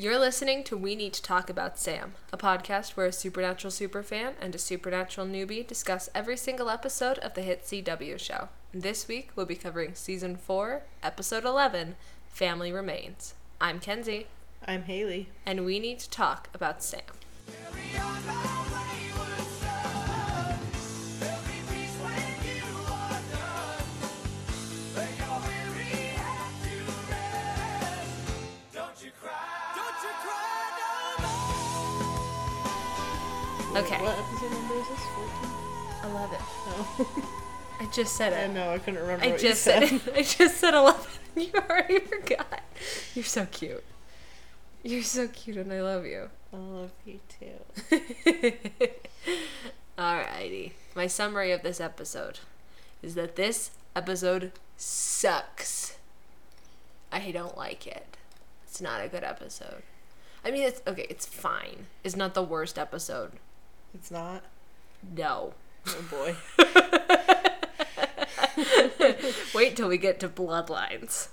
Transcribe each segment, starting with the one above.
You're listening to We Need to Talk About Sam, a podcast where a supernatural superfan and a supernatural newbie discuss every single episode of the hit CW show. This week, we'll be covering Season 4, Episode 11 Family Remains. I'm Kenzi, I'm Haley. and we need to talk about Sam. Okay, What episode number is this? 14? 11. Oh. I just said it. I know, I couldn't remember I just said said. it. I just said 11. You already forgot. You're so cute. You're so cute and I love you. I love you too. Alrighty. My summary of this episode is that this episode sucks. I don't like it. It's not a good episode. I mean, it's okay, it's fine. It's not the worst episode. It's not? No. Oh boy. Wait till we get to Bloodlines.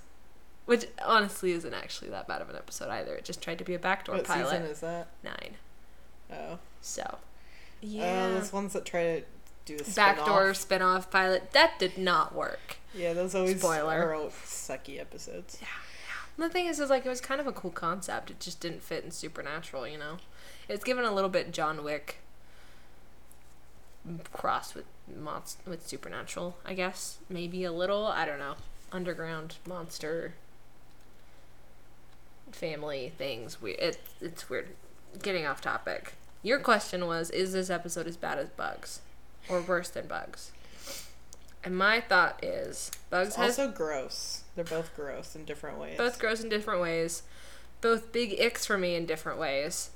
Which honestly isn't actually that bad of an episode either. It just tried to be a backdoor what pilot. season is that? Nine. Oh. So. Yeah. Yeah. Oh, those ones that try to do the backdoor spin-off. spin-off pilot. That did not work. Yeah, those always Spoiler. are sucky episodes. Yeah, yeah. The thing is, is like it was kind of a cool concept. It just didn't fit in Supernatural, you know. It's given a little bit John Wick crossed with monst- with Supernatural, I guess. Maybe a little. I don't know. Underground monster family things. We it it's weird. Getting off topic. Your question was: Is this episode as bad as Bugs, or worse than Bugs? And my thought is, Bugs It's has also gross. They're both gross in different ways. both gross in different ways. Both big icks for me in different ways.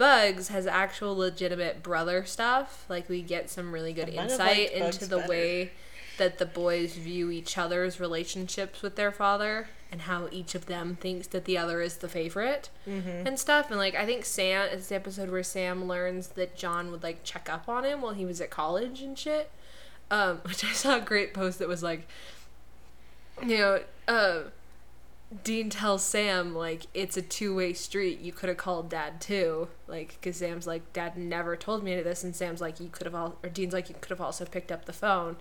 Bugs has actual legitimate brother stuff. Like we get some really good I might have insight into the better. way that the boys view each other's relationships with their father and how each of them thinks that the other is the favorite Mm-hmm. and stuff. And like I think Sam is the episode where Sam learns that John would like check up on him while he was at college and shit. Um, which I saw a great post that was like, you know, uh, Dean tells Sam like it's a two way street. You could have called Dad too, like because Sam's like Dad never told me this, and Sam's like you could have all or Dean's like you could have also picked up the phone.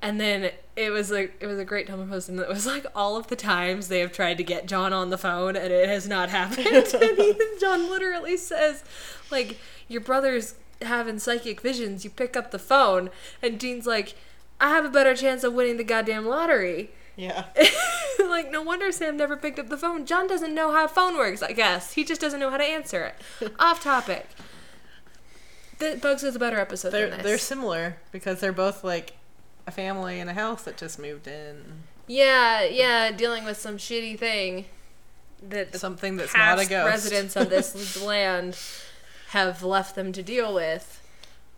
And then it was like it was a great Tumblr post, and it was like all of the times they have tried to get John on the phone, and it has not happened. and he, John literally says, like your brother's having psychic visions. You pick up the phone, and Dean's like, I have a better chance of winning the goddamn lottery. Yeah. like no wonder Sam never picked up the phone. John doesn't know how a phone works. I guess he just doesn't know how to answer it. Off topic. The Bugs is a better episode They're than this. they're similar because they're both like a family in a house that just moved in. yeah, yeah, dealing with some shitty thing that Something that's past not a ghost. residents of this land have left them to deal with.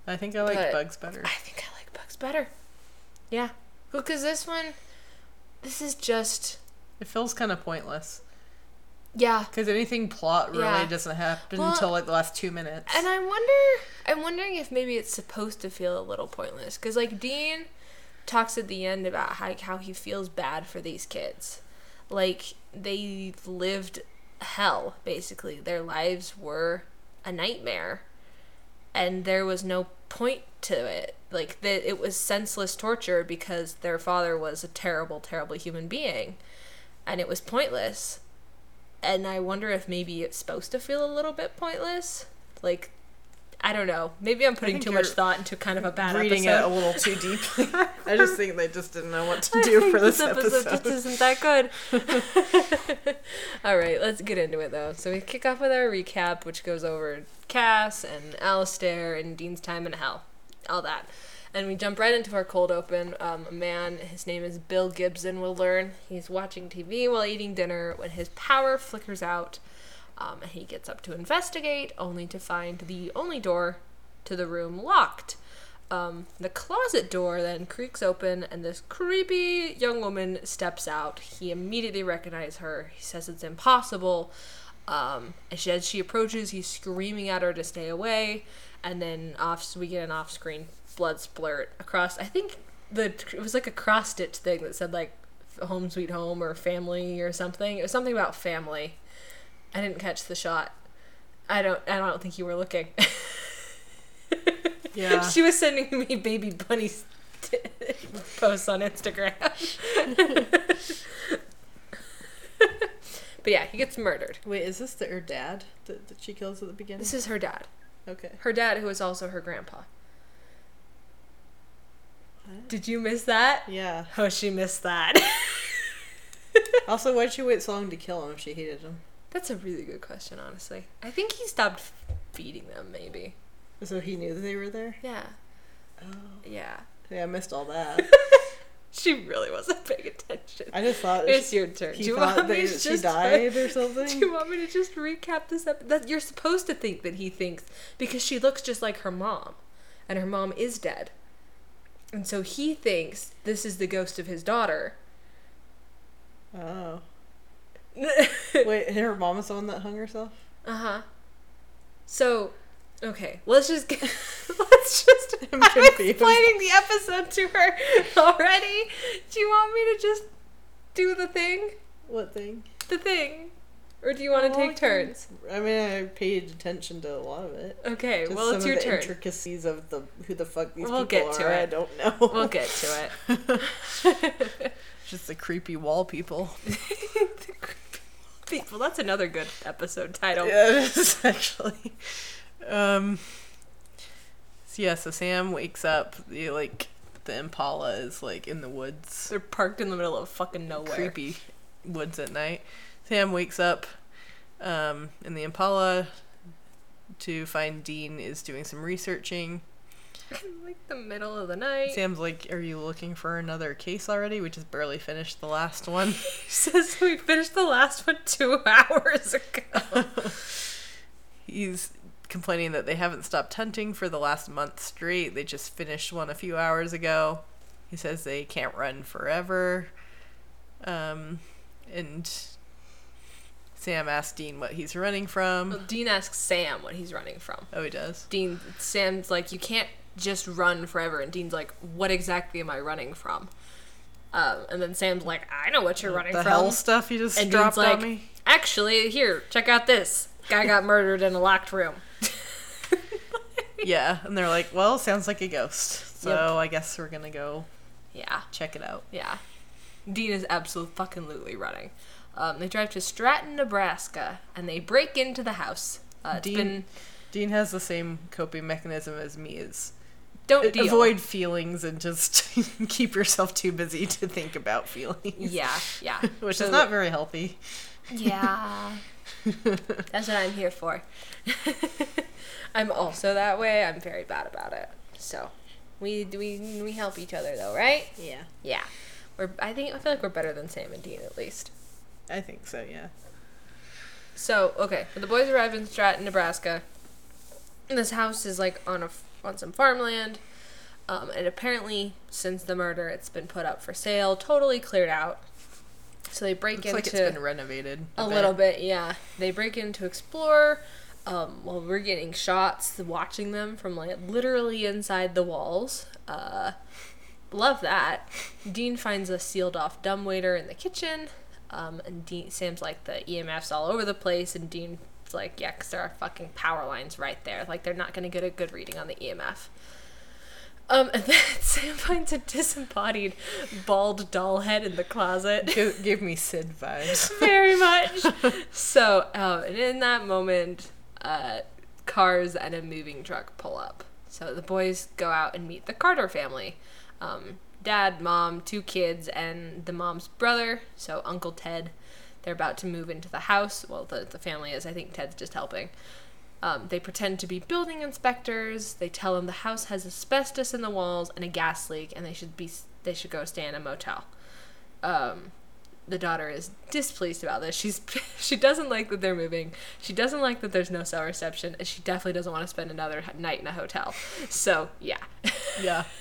I think I like But- Bugs better. I think I like Bugs better. Yeah, because this one, this is just It feels kind of pointless yeah. because anything plot really Yeah. doesn't happen Well, until like the last two minutes. And I wonder, I'm wondering if maybe it's supposed to feel a little pointless because like Dean talks at the end about how how he feels bad for these kids, like they lived hell basically. Their lives were a nightmare, and there was no point to it. Like that, it was senseless torture because their father was a terrible, terrible human being, and it was pointless and I wonder if maybe it's supposed to feel a little bit pointless. Like, I don't know. Maybe I'm putting too much thought into kind of a bad reading episode. it a little too deeply. I just think they just didn't know what to do for this episode. just isn't that good. All right, let's get into it though. So we kick off with our recap, which goes over Cas and Alastair and Dean's time in hell, all that, and we jump right into our cold open. Um, a man, his name is Bill Gibson. We'll learn he's watching TV while eating dinner when his power flickers out. Um, he gets up to investigate, only to find the only door to the room locked. Um, the closet door then creaks open, and this creepy young woman steps out. He immediately recognizes her. He says it's impossible. Um, as she approaches, he's screaming at her to stay away. And then off, we get an off-screen blood splurt across. I think the it was like a cross stitch thing that said like "Home Sweet Home" or "Family" or something. It was something about family. I didn't catch the shot. I don't. I don't think you were looking. Yeah. she was sending me baby bunnies t- posts on Instagram. but yeah, he gets murdered. Wait, is this the, her dad that, that she kills at the beginning? This is her dad. Okay. Her dad, who is also her grandpa. What? Did you miss that? Yeah. Oh, she missed that. Also, why'd she wait so long to kill him if she hated him? That's a really good question, honestly. I think he stopped feeding them, maybe. So he knew that they were there? Yeah. Oh. Yeah. Yeah, I missed all that. She really wasn't paying attention. I just thought It's your turn. Do you want me to she just died or something? Do you want me to just recap this up? That you're supposed to think that he thinks because she looks just like her mom, and her mom is dead, and so he thinks this is the ghost of his daughter. Oh. Wait, her mom is the one that hung herself? Uh huh. So, okay, let's just get, let's just. I'm I'm explaining the episode to her already. Do you want me to just do the thing, What thing? the thing, or do you want to Well, I take can- turns? I mean, I paid attention to a lot of it. Okay, Just well, some it's of your the turn. intricacies of the who the fuck these We'll people get to are. I don't know. We'll get to it. Just the creepy wall people. The creepy people, Well, that's another good episode title. Yeah, it actually. Um. So yeah, so Sam wakes up. The like the Impala is like in the woods, They're parked in the middle of fucking nowhere. creepy woods at night. Sam wakes up, um, in the Impala to find Dean is doing some researching. like the middle of the night. Sam's like, "Are you looking for another case already? We just barely finished the last one." He says we finished the last one two hours ago. He's complaining that they haven't stopped hunting for the last month straight. They just finished one a few hours ago. He says they can't run forever. Um, and Sam asks Dean what he's running Well, from. Dean asks Sam what he's running from. Oh, he does. Dean, Sam's like, you can't just run forever. And Dean's like, what exactly am I running from? Um, and then Sam's like, I know what you're running the from. hell stuff you just and dropped Dean's like, on me. actually, here, check out this. Guy got murdered in a locked room. Yeah, and they're like, "Well, sounds like a ghost." So Yep. I guess we're gonna go Yeah. check it out. Yeah. Dean is absolutely fucking lutely running. Um, they drive to Stratton, Nebraska, and they break into the house. Uh, Dean- been Dean has the same coping mechanism as me. Is don't deal. avoid feelings and just keep yourself too busy to think about feelings. Yeah, yeah. which So- is not very healthy. Yeah. That's what I'm here for. I'm also that way. I'm very bad about it. So, we we we help each other though, right? Yeah, Yeah. We're I think I feel like we're better than Sam and Dean at least. I think so. Yeah. So okay, the boys arrive in Stratton, Nebraska. This house is like on a on some farmland, um, and apparently since the murder, it's been put up for sale, totally cleared out. So they break Looks into like it's been renovated a little bit, yeah. They break in to explore. Um, while we're getting shots, watching them from like literally inside the walls. Uh, love that. Dean finds a sealed off dumbwaiter in the kitchen. Um, and Dean, Sam's like the EMFs all over the place, and Dean's like, yeah, 'cause there are fucking power lines right there. Like they're not gonna get a good reading on the EMF. Um, and then Sam finds a disembodied bald doll head in the closet. Give, gave me Sid vibes. very much. so, um, and in that moment, uh, cars and a moving truck pull up. So the boys go out and meet the Carter family. Um, dad, mom, two kids, and the mom's brother, so Uncle Ted. They're about to move into the house. Well, the, the family is. I think Ted's just helping. Um, they pretend to be building inspectors. They tell them the house has asbestos in the walls and a gas leak, and they should be they should go stay in a motel. Um, the daughter is displeased about this. She's she doesn't like that they're moving. She doesn't like that there's no cell reception, and she definitely doesn't want to spend another night in a hotel. So yeah. yeah.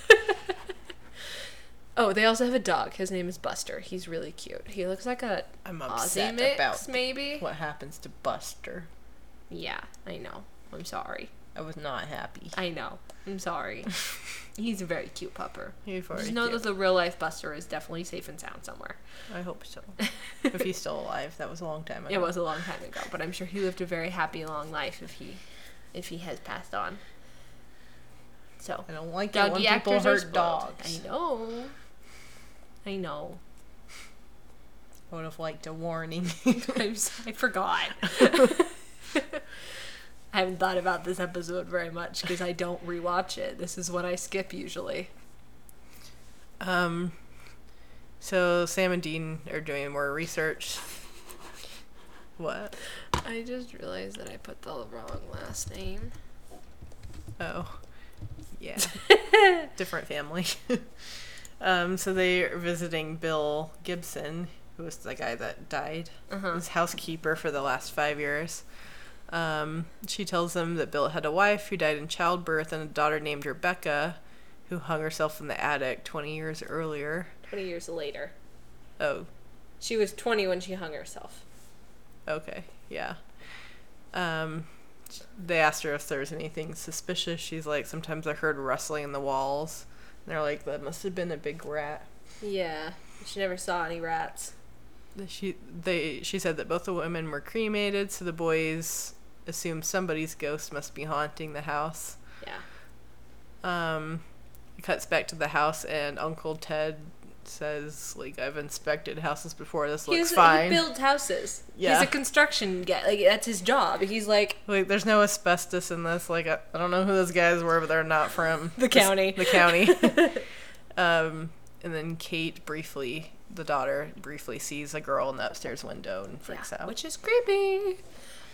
Oh, they also have a dog. His name is Buster. He's really cute. He looks like a I'm Aussie mix, about maybe. what happens to Buster. Yeah, I know. I'm sorry. I was not happy. I know. I'm sorry. He's a very cute pupper. He's very Just know cute. that the real life Buster is definitely safe and sound somewhere. I hope so. if he's still alive, that was a long time ago. It was a long time ago, but I'm sure he lived a very happy long life if he if he has passed on. So I don't like it when people hurt dogs. I know. I know. I would have liked a warning. I forgot. I haven't thought about this episode very much because I don't rewatch it. This is what I skip usually. um, so Sam and Dean are doing more research. What? I just realized that I put the wrong last name. Oh, yeah, different family. um, so they are visiting Bill Gibson, who was the guy that died. Uh-huh. His housekeeper for the last five years. Um, she tells them that Bill had a wife who died in childbirth and a daughter named Rebecca, who hung herself in the attic 20 years earlier. 20 years later. Oh, She was 20 when she hung herself. okay, yeah. Um, they asked her if there was anything suspicious. She's like, sometimes I heard rustling in the walls. And they're like, that must have been a big rat. Yeah. She never saw any rats. She they she said that both the women were cremated, so the boys assumed somebody's ghost must be haunting the house. Yeah. Um, it cuts back to the house, and Uncle Ted says, "Like I've inspected houses before. This looks He's, fine. He builds houses. Yeah. He's a construction guy. Like, that's his job. He's like, like there's no asbestos in this. Like I, I don't know who those guys were, but they're not from The county. The county. um, and then Kate briefly, the daughter, briefly sees a girl in the upstairs window and freaks yeah, out. which is creepy.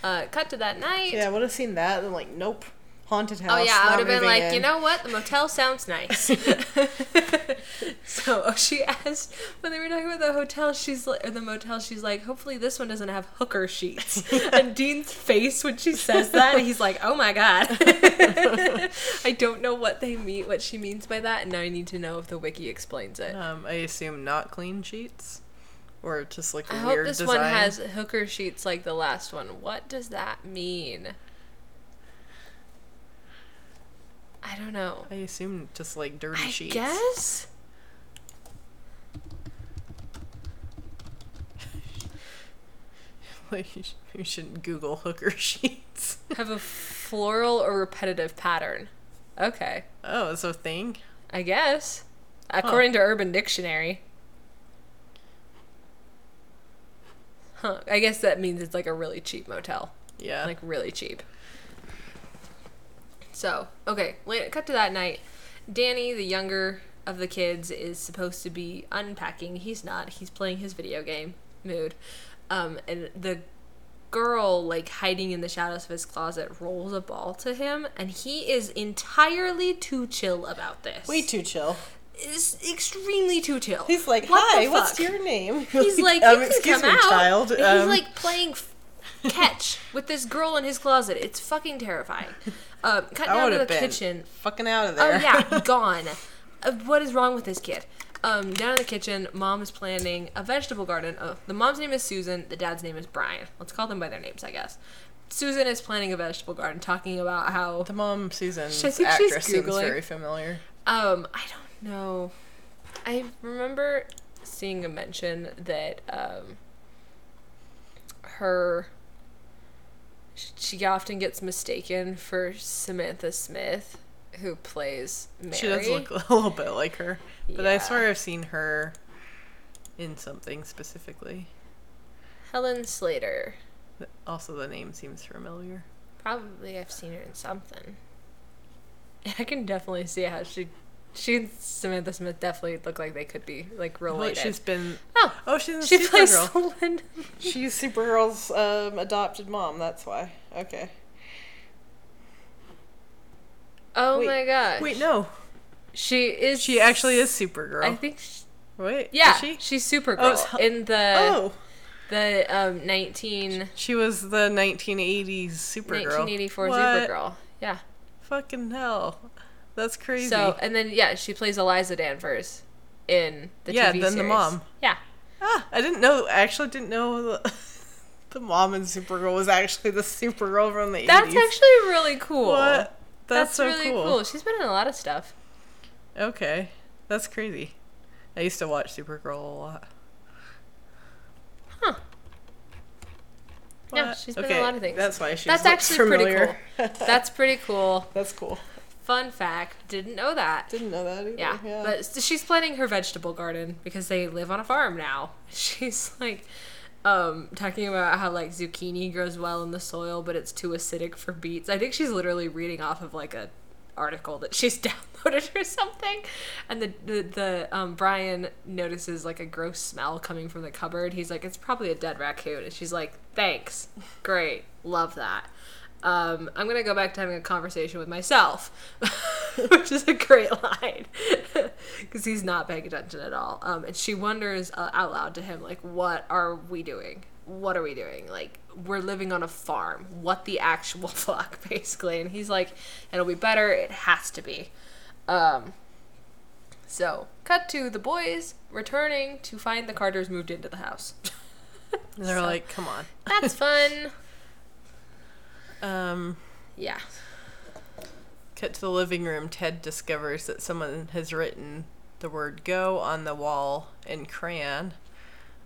Uh, cut to that night. yeah, I would have seen that. And like, nope, haunted house. Oh yeah, I would have been like, in. you know what? The motel sounds nice. so oh, she asked when they were talking about the hotel. She's like, or the motel. She's like, hopefully this one doesn't have hooker sheets. and Dean's face when she says that, he's like, oh my god. I don't know what they mean, what she means by that, and now I need to know if the wiki explains it. Um, I assume not clean sheets, or just like a I hope this design. one has hooker sheets like the last one. What does that mean? I don't know. I assume just like dirty I sheets. guess. Like you, you shouldn't Google hooker sheets. Have a floral or repetitive pattern. Okay. oh, it's a thing. I guess. According to Urban Dictionary. Huh. I guess that means it's like a really cheap motel. Yeah. Like really cheap. So, okay, cut to that night. Danny, the younger of the kids, is supposed to be unpacking. He's not. He's playing his video game. Mood. Um, and the girl, like hiding in the shadows of his closet, rolls a ball to him, and he is entirely too chill about this. way too chill. Is extremely too chill. He's like, What "Hi, what's your name?" He's like, um, you excuse come me, out. child. Um, he's like playing f- catch with this girl in his closet. It's fucking terrifying. Um, cut down to the kitchen. fucking out of there. Oh there. yeah, gone. Uh, what is wrong with this kid? Um, down in the kitchen, mom is planting a vegetable garden. Oh, the mom's name is Susan. The dad's name is Brian. Let's call them by their names, I guess. Susan is planting a vegetable garden, talking about how the mom, Susan, I think she's actress seems very familiar. Um, I don't know. I remember seeing a mention that um her she often gets mistaken for Samantha Smith, who plays Mary. She does look a little bit like her, but I Yeah. swear I've seen her in something specifically. Helen Slater. Also, the name seems familiar. Probably I've seen her in something. I can definitely see how she she and Samantha Smith definitely look like they could be like related. like she's been. oh, Oh, she's she plays Supergirl. Linda. She's Supergirl's um, adopted mom. That's why. Okay. Oh Wait, my gosh. Wait, no. She is. She actually is Supergirl. I think. She, Wait. yeah, she? she's Supergirl Oh, in the Oh, the um 19, she was the 1980s Supergirl. 1984 What? Supergirl. Yeah. Fucking hell. That's crazy. So and then yeah, she plays Eliza Danvers in the Yeah, TV then the mom. Yeah. ah, I didn't know. I actually didn't know the, the mom in Supergirl was actually the Supergirl from the That's 80s. actually really cool. What? That's, so really cool. She's been in a lot of stuff. Okay, that's crazy. I used to watch Supergirl a lot. Huh. Yeah, she's been in a lot of things. That's why she's That's actually familiar. pretty cool. That's pretty cool. that's cool. Fun fact. Didn't know that. Didn't know that either. Yeah, but she's planting her vegetable garden because they live on a farm now. She's like um talking about how like zucchini grows well in the soil but it's too acidic for beets. I think she's literally reading off of like a article that she's downloaded or something. And the the, the um Brian notices like a gross smell coming from the cupboard. He's like it's probably a dead raccoon and she's like thanks. Great. Love that. Um, I'm gonna go back to having a conversation with myself, which is a great line because he's not paying attention at all. Um, and she wonders uh, out loud to him, like, "What are we doing? What are we doing? Like, we're living on a farm. What the actual fuck, basically?" And he's like, "It'll be better. It has to be." Um, so, cut to the boys returning to find the Carters moved into the house. And they're So- like, "Come on." That's fun. Um, Yeah. cut to the living room. Ted discovers that someone has written the word "go" on the wall in crayon,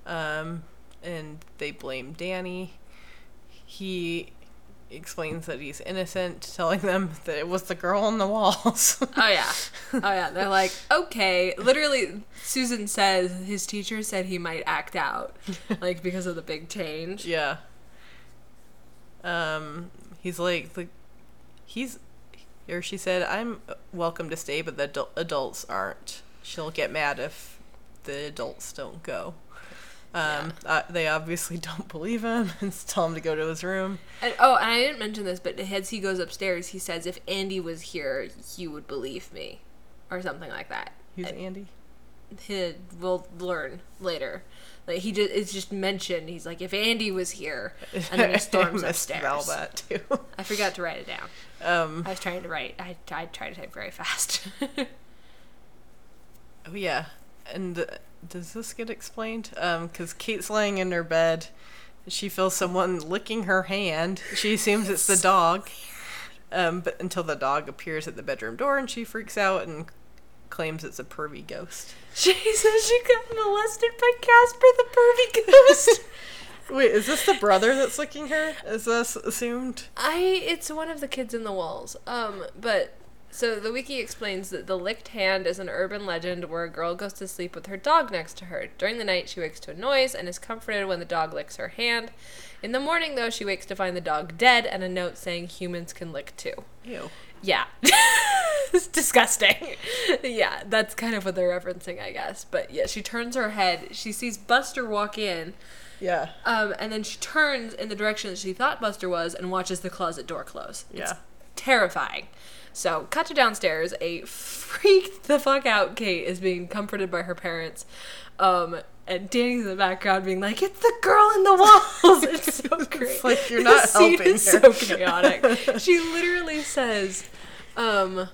um, and they blame Danny. He explains that he's innocent, telling them that it was the girl on the walls. Oh yeah. Oh yeah. They're like, okay. Literally, Susan says his teacher said he might act out, like because of the big change. Yeah. Um, he's like the, he's, or she said, "I'm welcome to stay, but the adul- adults aren't. She'll get mad if the adults don't go." Um, uh, they obviously don't believe him and tell him to go to his room. And, oh, and I didn't mention this, but as he goes upstairs, he says, "If Andy was here, he would believe me," or something like that. Who's And Andy? He, we'll learn later. Like he just, it's just mentioned. He's like, "If Andy was here," and then he storms upstairs. that too. I forgot to write it down. Um, I was trying to write. I, I tried to type very fast. Oh yeah, and uh, does this get explained? Um, because Kate's laying in her bed, she feels someone licking her hand. She assumes it's the dog. Um, but until the dog appears at the bedroom door, and she freaks out and claims it's a pervy ghost. She says she got molested by Casper the pervy ghost. Wait, is this the brother that's licking her? Is this assumed? I it's one of the kids in the walls. Um, but so the wiki explains that the licked hand is an urban legend where a girl goes to sleep with her dog next to her. During the night, she wakes to a noise and is comforted when the dog licks her hand. In the morning, though, she wakes to find the dog dead and a note saying humans can lick too. Ew. Yeah. it's disgusting. yeah, that's kind of what they're referencing, I guess. But yeah, she turns her head. She sees Buster walk in. Yeah. Um, and then she turns in the direction that she thought Buster was and watches the closet door close. It's Yeah. terrifying. So, cut to downstairs. A freaked the fuck out Kate is being comforted by her parents. Um, and Danny's in the background being like, "It's the girl in the walls." It's so great. like you're not The not scene is her. so chaotic. she literally says, um,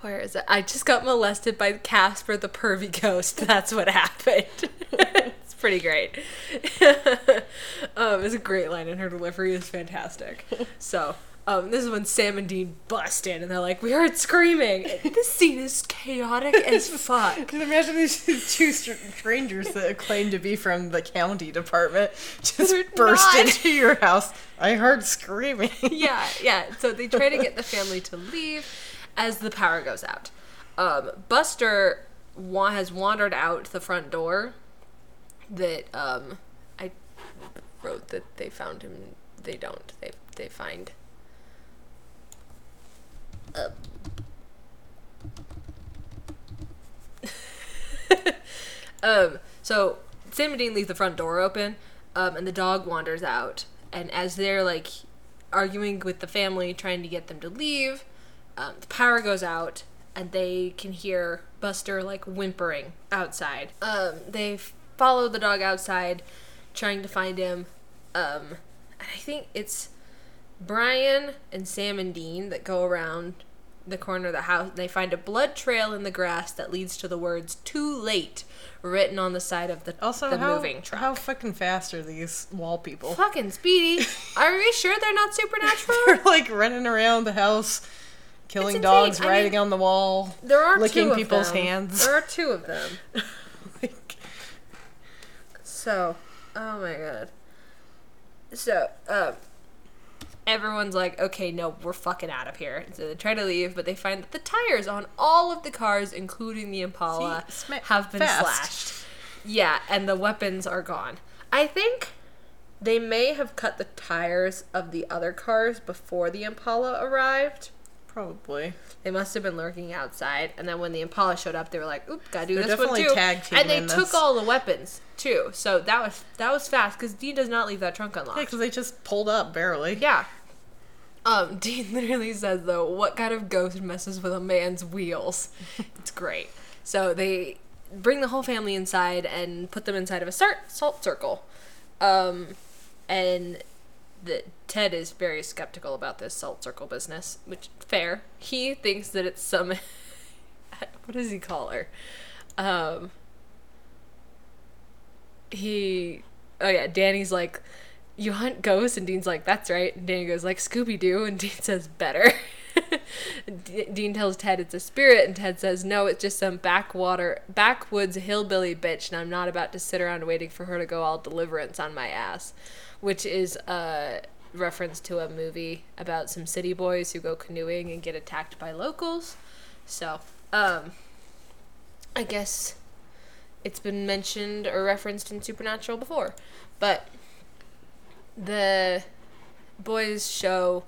where is it? I just got molested by Casper the pervy ghost. That's what happened. it's pretty great. um, it's a great line, and her delivery is fantastic. So, um, this is when Sam and Dean bust in, and they're like, "We heard screaming." this scene is chaotic as fuck. Can you imagine these two strangers that claim to be from the county department just burst not. into your house? I heard screaming. yeah, yeah. So they try to get the family to leave as the power goes out. Um, Buster wa- has wandered out the front door. That um, I wrote that they found him. They don't. They they find. Uh, um. So Sam and Dean leave the front door open, um, and the dog wanders out. And as they're like arguing with the family, trying to get them to leave, um, the power goes out, and they can hear Buster like whimpering outside. Um, they follow the dog outside, trying to find him. Um, and I think it's Brian and Sam and Dean that go around the corner of the house. They find a blood trail in the grass that leads to the words "Too late" written on the side of the Also, the how, moving truck. how fucking fast are these wall people? Fucking speedy. Are we sure they're not supernatural? They're like running around the house, killing dogs, I riding mean, on the wall. There are Licking people's them. hands. There are two of them. Like, So, oh my god. So, um, everyone's like, okay, no, we're fucking out of here. So they try to leave, but they find that the tires on all of the cars, including the Impala, See, sma- have been fast. slashed. Yeah, and the weapons are gone. I think they may have cut the tires of the other cars before the Impala arrived. Probably. They must have been lurking outside, and then when the Impala showed up, they were like, "Oop, gotta do They're this one definitely too." tag and they teaming took this. all the weapons too, so that was that was fast because Dean does not leave that trunk unlocked. Yeah, because they just pulled up barely. Yeah. Um, Dean literally says though, "What kind of ghost messes with a man's wheels?" it's great. So they bring the whole family inside and put them inside of a salt salt circle, um, and the Ted is very skeptical about this salt circle business, which fair. He thinks that it's some what does he call her? Um, he oh yeah, Danny's like, you hunt ghosts, and Dean's like, that's right. And Danny goes like Scooby Doo, and Dean says better. D- Dean tells Ted it's a spirit, and Ted says no, it's just some backwater, backwoods hillbilly bitch, and I'm not about to sit around waiting for her to go all deliverance on my ass, which is a reference to a movie about some city boys who go canoeing and get attacked by locals. So, um, I guess it's been mentioned or referenced in Supernatural before, but the boys show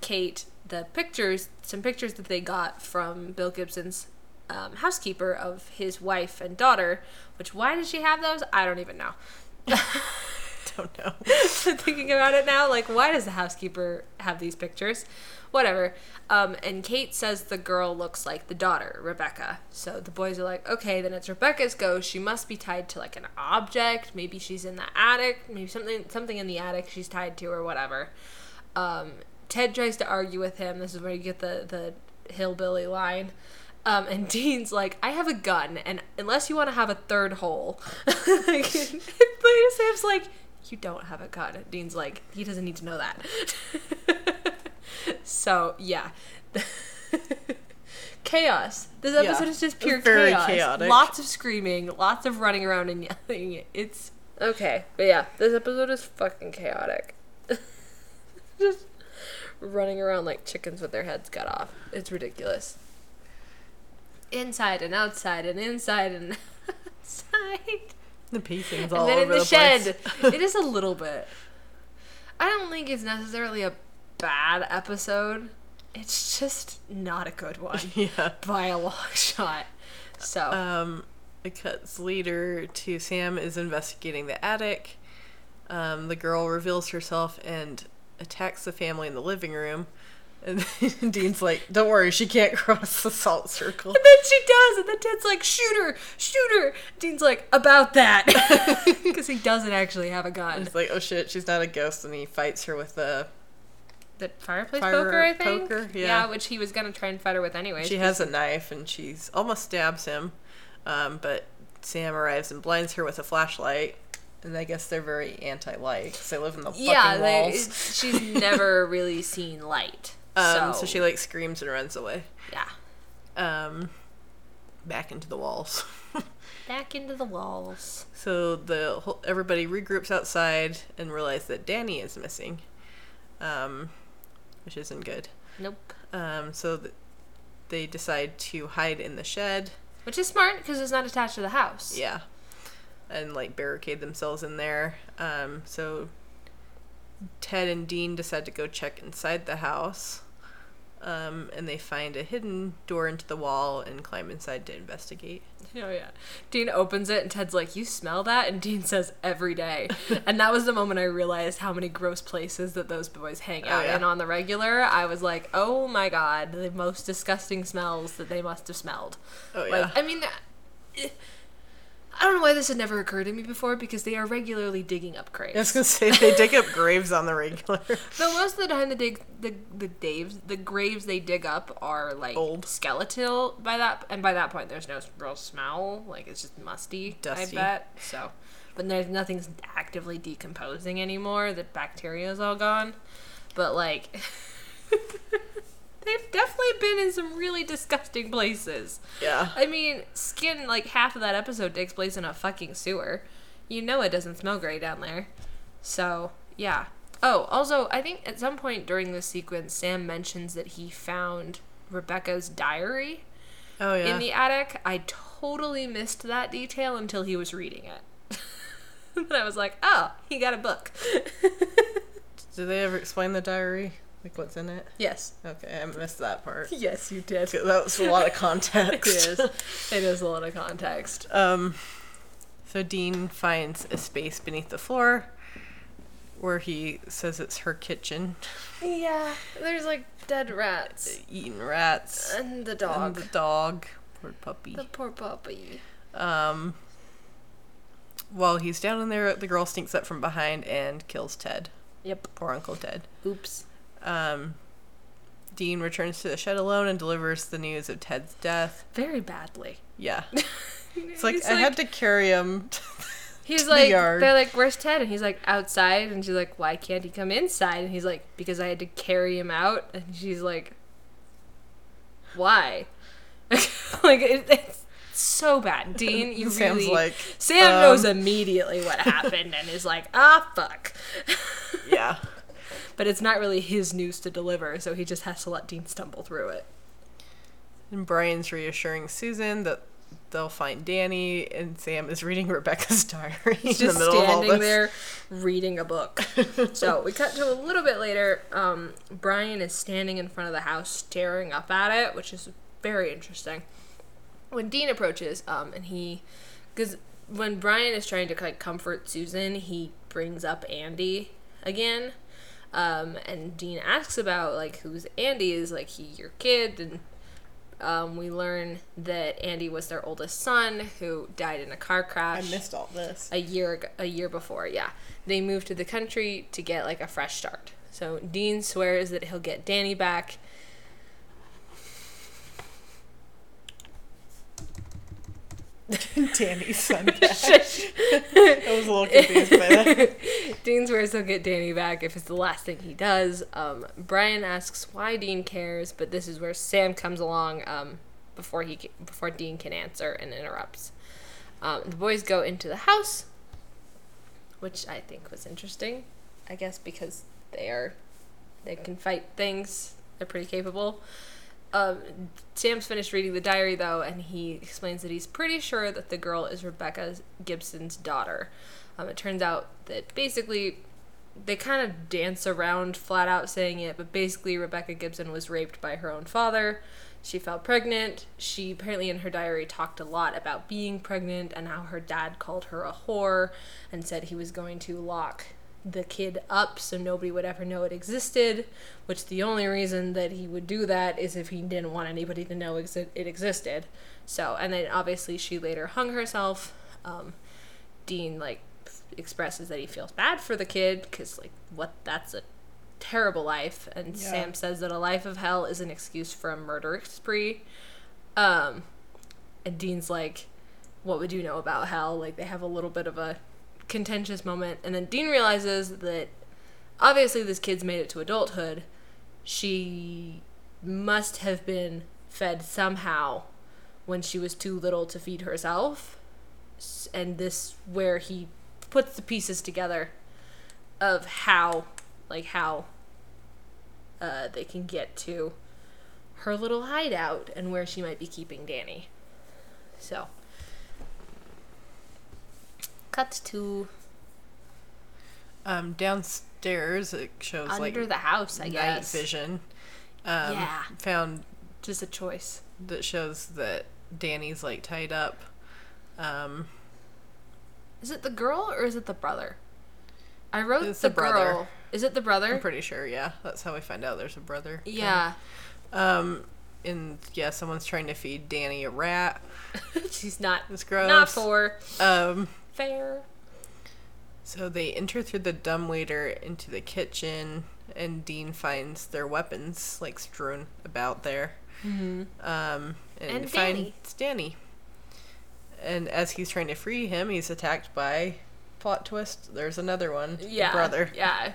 Kate the pictures, some pictures that they got from Bill Gibson's um, housekeeper of his wife and daughter. Which why did she have those? I don't even know. Don't know. Thinking about it now, like why does the housekeeper have these pictures? Whatever. Um, and Kate says the girl looks like the daughter, Rebecca. So the boys are like, okay, then it's Rebecca's ghost. She must be tied to like an object. Maybe she's in the attic. Maybe something something in the attic she's tied to or whatever. Um, Ted tries to argue with him. This is where you get the the hillbilly line. Um, and Dean's like, I have a gun, and unless you want to have a third hole, Sam's like, you don't have a gun. Dean's like, he doesn't need to know that. so yeah, chaos. This Yeah. episode is just pure Very chaos. chaotic. Lots of screaming, lots of running around and yelling. It's okay, but yeah, this episode is fucking chaotic. just running around like chickens with their heads cut off. It's ridiculous. Inside and outside and inside and outside. The pacing's And all then in the, the, shed. it is a little bit. I don't think it's necessarily a bad episode. It's just not a good one yeah. by a long shot. So Um, it cuts later to Sam is investigating the attic. Um, the girl reveals herself and attacks the family in the living room. And Dean's like, "Don't worry, she can't cross the salt circle." And then she does, and then Ted's like, shoot her, shoot her. Dean's like, about that. Because he doesn't actually have a gun. It's like, "Oh shit, she's not a ghost," and he fights her with the. The fireplace Fire poker, I think? poker, yeah. which he was going to try and fight her with anyway. She has a knife and she's almost stabs him, um, but Sam arrives and blinds her with a flashlight. And I guess they're very anti-light because they live in the fucking Yeah, walls. it's- she's never really seen light. Um, so, so she like screams and runs away. Yeah. Um, back into the walls. Back into the walls. So the whole, everybody regroups outside and realize that Danny is missing, um, which isn't good. Nope. Um, so th- they decide to hide in the shed. Which is smart because it's not attached to the house. Yeah, and like barricade themselves in there. Um, so Ted and Dean decide to go check inside the house. Um, and they find a hidden door into the wall and climb inside to investigate. Oh yeah. Dean opens it and Ted's like, "You smell that?" And Dean says, "Every day." and that was the moment I realized how many gross places that those boys hang Oh, out yeah. in on the regular. I was like, "Oh my god, the most disgusting smells that they must have smelled." Oh yeah. Like, I mean, eh, I don't know why this had never occurred to me before because they are regularly digging up graves. I was gonna say they dig up graves on the regular. So most of the time, the dig the the daves the graves they dig up are like Old. skeletal by that and by that point there's no real smell like it's just musty. Dusty. I bet so, but there's nothing's actively decomposing anymore. The bacteria's all gone, but like they've definitely been in some really disgusting places. Yeah. I mean, skin like half of that episode takes place in a fucking sewer. You know it doesn't smell great down there. So, yeah. Oh, also, I think at some point during this sequence, Sam mentions that he found Rebecca's diary Oh yeah. in the attic. I totally missed that detail until he was reading it. and I was like, oh, he got a book. Did they ever explain the diary? Like what's in it? yes. Okay, I missed that part. Yes, you did. That was a lot of context. is. It is a lot of context. Um, so Dean finds a space beneath the floor where he says it's her kitchen, Yeah, there's like dead rats. eating rats And the dog. and the dog, poor puppy. The poor puppy. Um, while he's down in there, the girl sneaks up from behind and kills Ted. Yep. Poor Uncle Ted. Oops. Um, Dean returns to the shed alone and delivers the news of Ted's death. Very badly. Yeah. It's like He's I had to carry him. He's to the like, yard. they're like, "Where's Ted?" And he's like, "Outside." And she's like, "Why can't he come inside?" And he's like, "Because I had to carry him out." And she's like, "Why?" like it, it's so bad, Dean. You Sam's really like, Sam um, knows immediately what happened and is like, "Ah, fuck." yeah. But it's not really his news to deliver, so he just has to let Dean stumble through it. And Brian's reassuring Susan that they'll find Danny, and Sam is reading Rebecca's diary in He's the just middle of all standing there reading a book. so we cut to a little bit later. Um, Brian is standing in front of the house, staring up at it, which is very interesting. When Dean approaches, um, and he, because when Brian is trying to like comfort Susan, he brings up Andy again. Um, and Dean asks about like who's Andy is like he your kid and um, we learn that Andy was their oldest son who died in a car crash I missed all this. a year a year before. Yeah, they moved to the country to get like a fresh start. So Dean swears that he'll get Danny back. Danny's son. I was a little confused by that. Dean swears he'll get Danny back if it's the last thing he does. Um, Brian asks why Dean cares, but this is where Sam comes along um, before he before Dean can answer and interrupts. Um, the boys go into the house, which I think was interesting. I guess because they are they can fight things. They're pretty capable. Um, Sam's finished reading the diary though, and he explains that he's pretty sure that the girl is Rebecca Gibson's daughter. Um, it turns out that basically they kind of dance around flat out saying it, but basically Rebecca Gibson was raped by her own father. She fell pregnant. She apparently in her diary talked a lot about being pregnant and how her dad called her a whore and said he was going to lock the kid up so nobody would ever know it existed, which the only reason that he would do that is if he didn't want anybody to know exi- it existed. So, and then obviously she later hung herself. Um, Dean like expresses that he feels bad for the kid because like what that's a terrible life, and Yeah. Sam says that a life of hell is an excuse for a murder spree. Um, and Dean's like, "What would you know about hell?" Like they have a little bit of a contentious moment, and then Dean realizes that obviously this kid's made it to adulthood. She must have been fed somehow when she was too little to feed herself and this where he puts the pieces together of how like how uh, they can get to her little hideout and where she might be keeping Danny. So cut to Um, downstairs, it shows under like the house, I night guess. vision. Um, Yeah. Found Just a choice. that shows that Danny's like tied up. Um, Is it the girl or is it the brother? I wrote the, the brother. girl. Is it the brother? I'm pretty sure. Yeah, that's how we find out there's a brother. yeah. Um, and yeah, someone's trying to feed Danny a rat. She's not It's gross. not for Um, fair. so they enter through the dumbwaiter into the kitchen, and Dean finds their weapons like strewn about there. Mm-hmm. Um, and, And finds Danny. And as he's trying to free him, he's attacked by plot twist. There's another one. Yeah, brother. Yeah.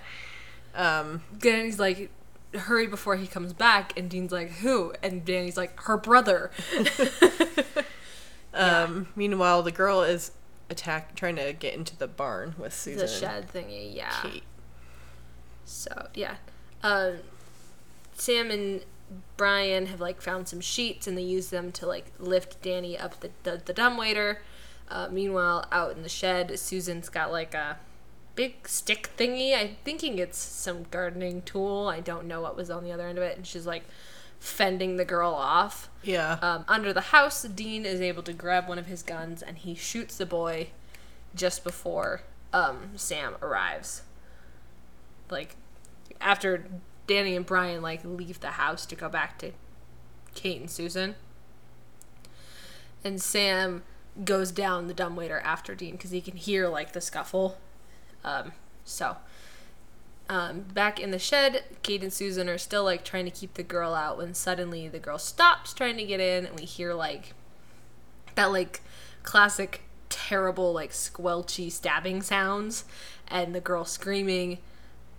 Um, Danny's like, hurry before he comes back, and Dean's like, who? And Danny's like, her brother. um. Meanwhile, the girl is attack trying to get into the barn with Susan. the shed thingy, yeah. Kate. So yeah, um, Sam and Brian have like found some sheets and they use them to like lift Danny up the the, the dumbwaiter. Uh, meanwhile, out in the shed, Susan's got like a big stick thingy. I'm thinking it's some gardening tool. I don't know what was on the other end of it, and she's like fending the girl off. Yeah. Um, under the house, Dean is able to grab one of his guns and he shoots the boy just before um, Sam arrives. Like, after Danny and Brian like leave the house to go back to Kate and Susan, and Sam goes down the dumbwaiter after Dean because he can hear like the scuffle. Um, so um, back in the shed, Kate and Susan are still like trying to keep the girl out when suddenly the girl stops trying to get in, and we hear like that like classic terrible like squelchy stabbing sounds, and the girl screaming,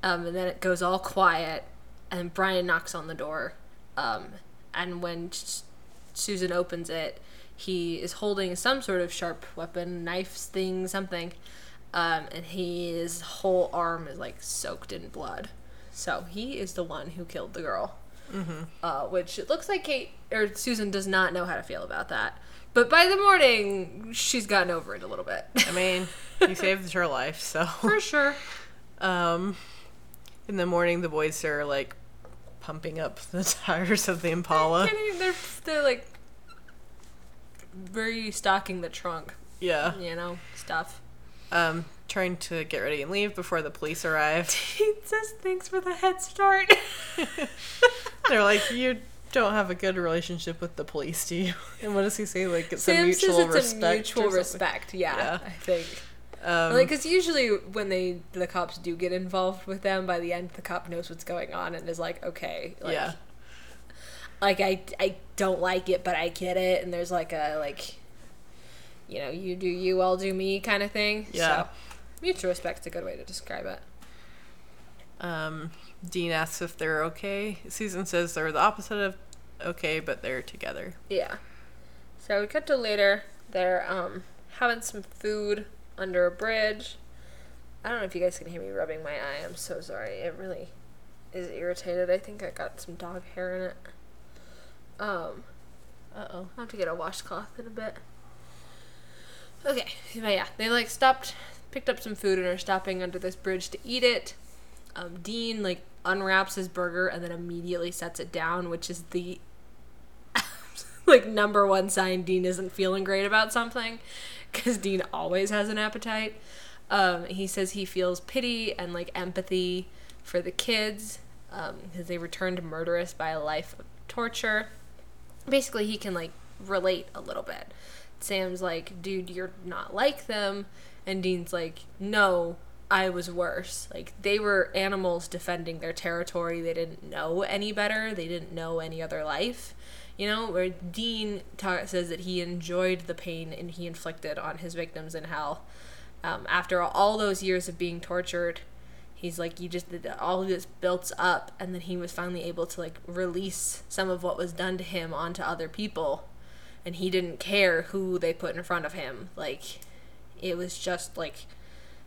um, and then it goes all quiet, and Brian knocks on the door, um, and when Susan opens it, he is holding some sort of sharp weapon, knife thing, something um, and his whole arm is like soaked in blood. So he is the one who killed the girl. Mm-hmm. Uh, which it looks like Kate or Susan does not know how to feel about that. But by the morning, she's gotten over it a little bit. I mean, he saved her life, so. For sure. Um, in the morning, the boys are like pumping up the tires of the Impala. They're, they're like restocking the trunk, Yeah. you know, stuff. Um, trying to get ready and leave before the police arrive. He says thanks for the head start. They're like, you don't have a good relationship with the police, do you? And what does he say? Like, it's a mutual says it's respect. a mutual respect. Yeah, Yeah. I think. Um, like because usually when they the cops do get involved with them by the end the cop knows what's going on and is like okay like, yeah. like I, I don't like it but i get it and there's like a like you know you do you i'll do me kind of thing Yeah. so mutual respect's a good way to describe it Um, Dean asks if they're okay. Susan says they're the opposite of okay, but they're together. yeah so we cut to later they're um having some food under a bridge i don't know if you guys can hear me rubbing my eye i'm so sorry it really is irritated i think i got some dog hair in it um Uh oh. I'll have to get a washcloth in a bit. Okay, but yeah, they like stopped, picked up some food, and are stopping under this bridge to eat it. Um, Dean like unwraps his burger and then immediately sets it down, which is the like number one sign Dean isn't feeling great about something, because Dean always has an appetite. Um, he says he feels pity and like empathy for the kids because they returned murderous by a life of torture basically he can like relate a little bit. Sam's like, dude, you're not like them. And Dean's like, no, I was worse. Like, they were animals defending their territory. They didn't know any better, they didn't know any other life. You know, where Dean ta- says that he enjoyed the pain and he inflicted on his victims in hell. Um, after all those years of being tortured, he's like you just all this built up and then he was finally able to like release some of what was done to him onto other people and he didn't care who they put in front of him like it was just like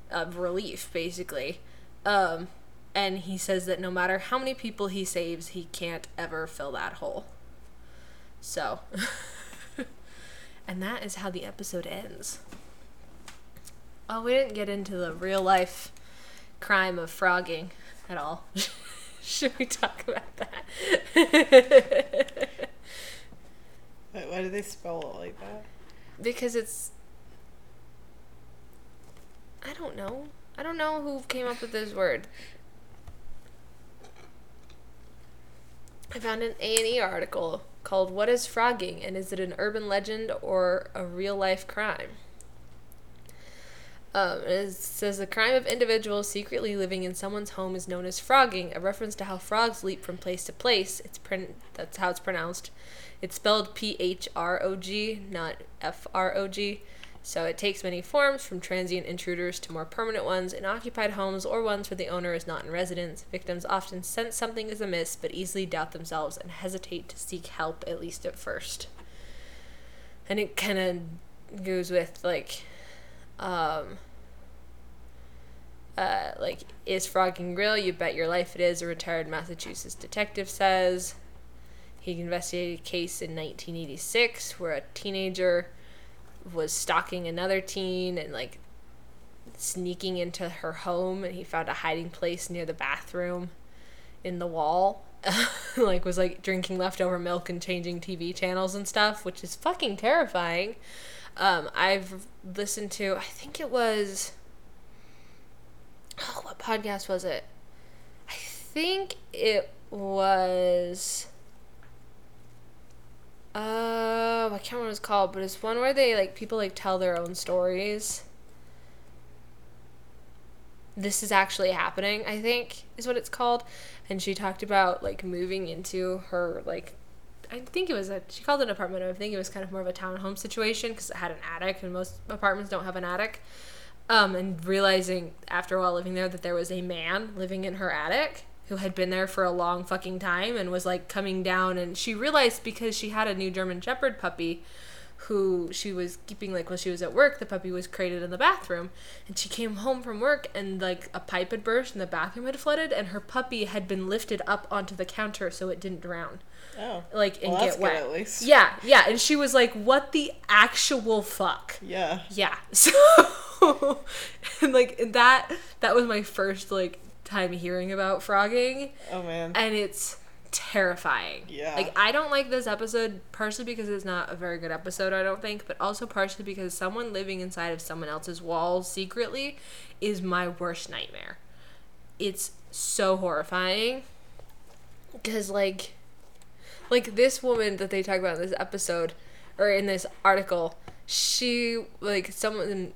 a relief basically um and he says that no matter how many people he saves he can't ever fill that hole so and that is how the episode ends oh we didn't get into the real life crime of phrogging at all. Should we talk about that? Why, why do they spell it like that? because it's I don't know. I don't know who came up with this word. I found an A and E article called What is Phrogging and is it an urban legend or a real life crime? Um, it says the crime of individuals secretly living in someone's home is known as phrogging, a reference to how frogs leap from place to place. It's pron- that's how it's pronounced. It's spelled P H R O G, not F R O G. So it takes many forms, from transient intruders to more permanent ones. In occupied homes or ones where the owner is not in residence, victims often sense something is amiss but easily doubt themselves and hesitate to seek help, at least at first. And it kind of goes with, like, um, uh, like, is phrogging real? You bet your life it is, a retired Massachusetts detective says. He investigated a case in 1986 where a teenager was stalking another teen and like sneaking into her home and he found a hiding place near the bathroom in the wall. Like was like drinking leftover milk and changing TV channels and stuff which is fucking terrifying. Um, I've listened to I think it was oh what podcast was it? I think it was uh, I can't remember what it's called, but it's one where they like people like tell their own stories. This is actually happening, I think, is what it's called. And she talked about like moving into her like I think it was a she called it an apartment. I think it was kind of more of a townhome situation because it had an attic, and most apartments don't have an attic. Um, and realizing after a while living there that there was a man living in her attic who had been there for a long fucking time and was like coming down. And she realized because she had a new German shepherd puppy who she was keeping like while she was at work the puppy was crated in the bathroom. And she came home from work and like a pipe had burst and the bathroom had flooded and her puppy had been lifted up onto the counter so it didn't drown. Oh. like and Well, get wet. at least. yeah yeah. And she was like what the actual fuck? Yeah. yeah. So and like that that was my first like time hearing about phrogging Oh man. and it's terrifying. Yeah. Like I don't like this episode partially because it's not a very good episode, I don't think, but also partially because someone living inside of someone else's walls secretly is my worst nightmare. It's so horrifying cuz like like this woman that they talk about in this episode or in this article, she like someone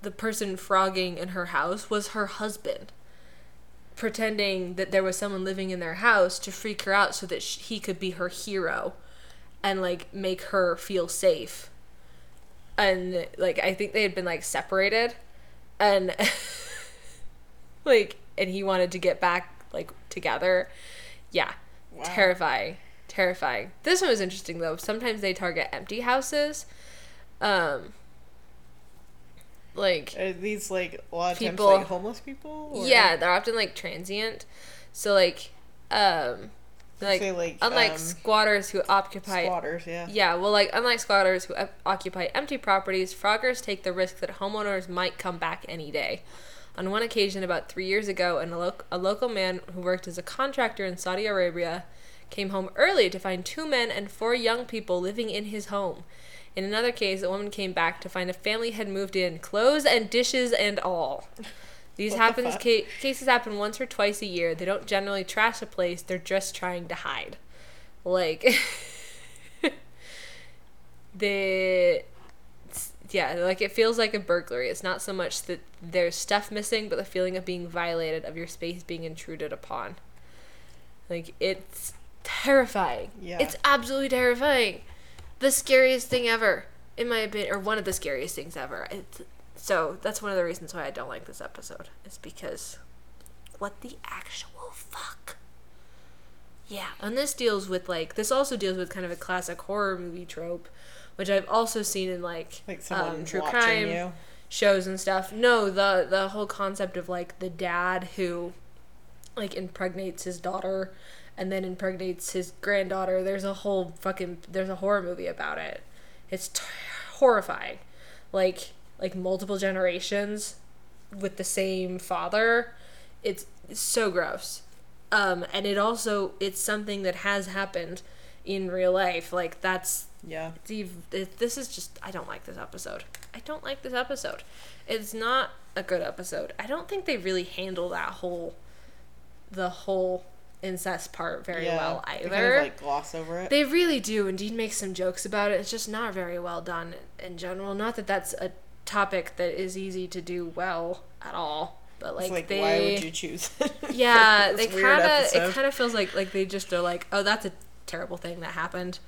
the person phrogging in her house was her husband pretending that there was someone living in their house to freak her out so that sh- he could be her hero and like make her feel safe. And like i think they had been like separated and like and he wanted to get back like together. Yeah. Wow. terrifying. Terrifying. This one was interesting though. Sometimes they target empty houses. Um like Are these like a lot of People- times like homeless people? or- yeah, they're often like transient. So like um like, Say, like, unlike um, squatters who occupy Squatters, yeah. yeah, well like unlike squatters who occupy empty properties, phroggers take the risk that homeowners might come back any day. On one occasion about 3 years ago, an, a, lo- a local man who worked as a contractor in Saudi Arabia came home early to find two men and four young people living in his home. In another case, a woman came back to find a family had moved in, clothes and dishes and all. These What happens fuck? ca- cases happen once or twice a year. They don't generally trash a place; they're just trying to hide. Like, the yeah, like it feels like a burglary. It's not so much that there's stuff missing, but the feeling of being violated, of your space being intruded upon. Like it's terrifying. Yeah. It's absolutely terrifying. The scariest thing ever, in my opinion, or one of the scariest things ever. It's, so that's one of the reasons why I don't like this episode. Is because what the actual fuck? Yeah, and this deals with like this also deals with kind of a classic horror movie trope, which I've also seen in like, Like someone um, true crime you. shows and stuff. No, the the whole concept of like the dad who like impregnates his daughter and then impregnates his granddaughter. There's a whole fucking there's a horror movie about it. It's t- horrifying. Like like multiple generations with the same father. It's, it's so gross. Um and it also it's something that has happened in real life. Like that's Yeah. It, this is just I don't like this episode. I don't like this episode. It's not a good episode. I don't think they really handle that whole the whole incest part very yeah, well they kind of like gloss over it. They really do, and Dean makes some jokes about it. It's just not very well done in general. Not that that's a topic that is easy to do well at all, but like, it's like, they, why would you choose? yeah, they kind of it kind of feels like like they just are like, oh, that's a terrible thing that happened,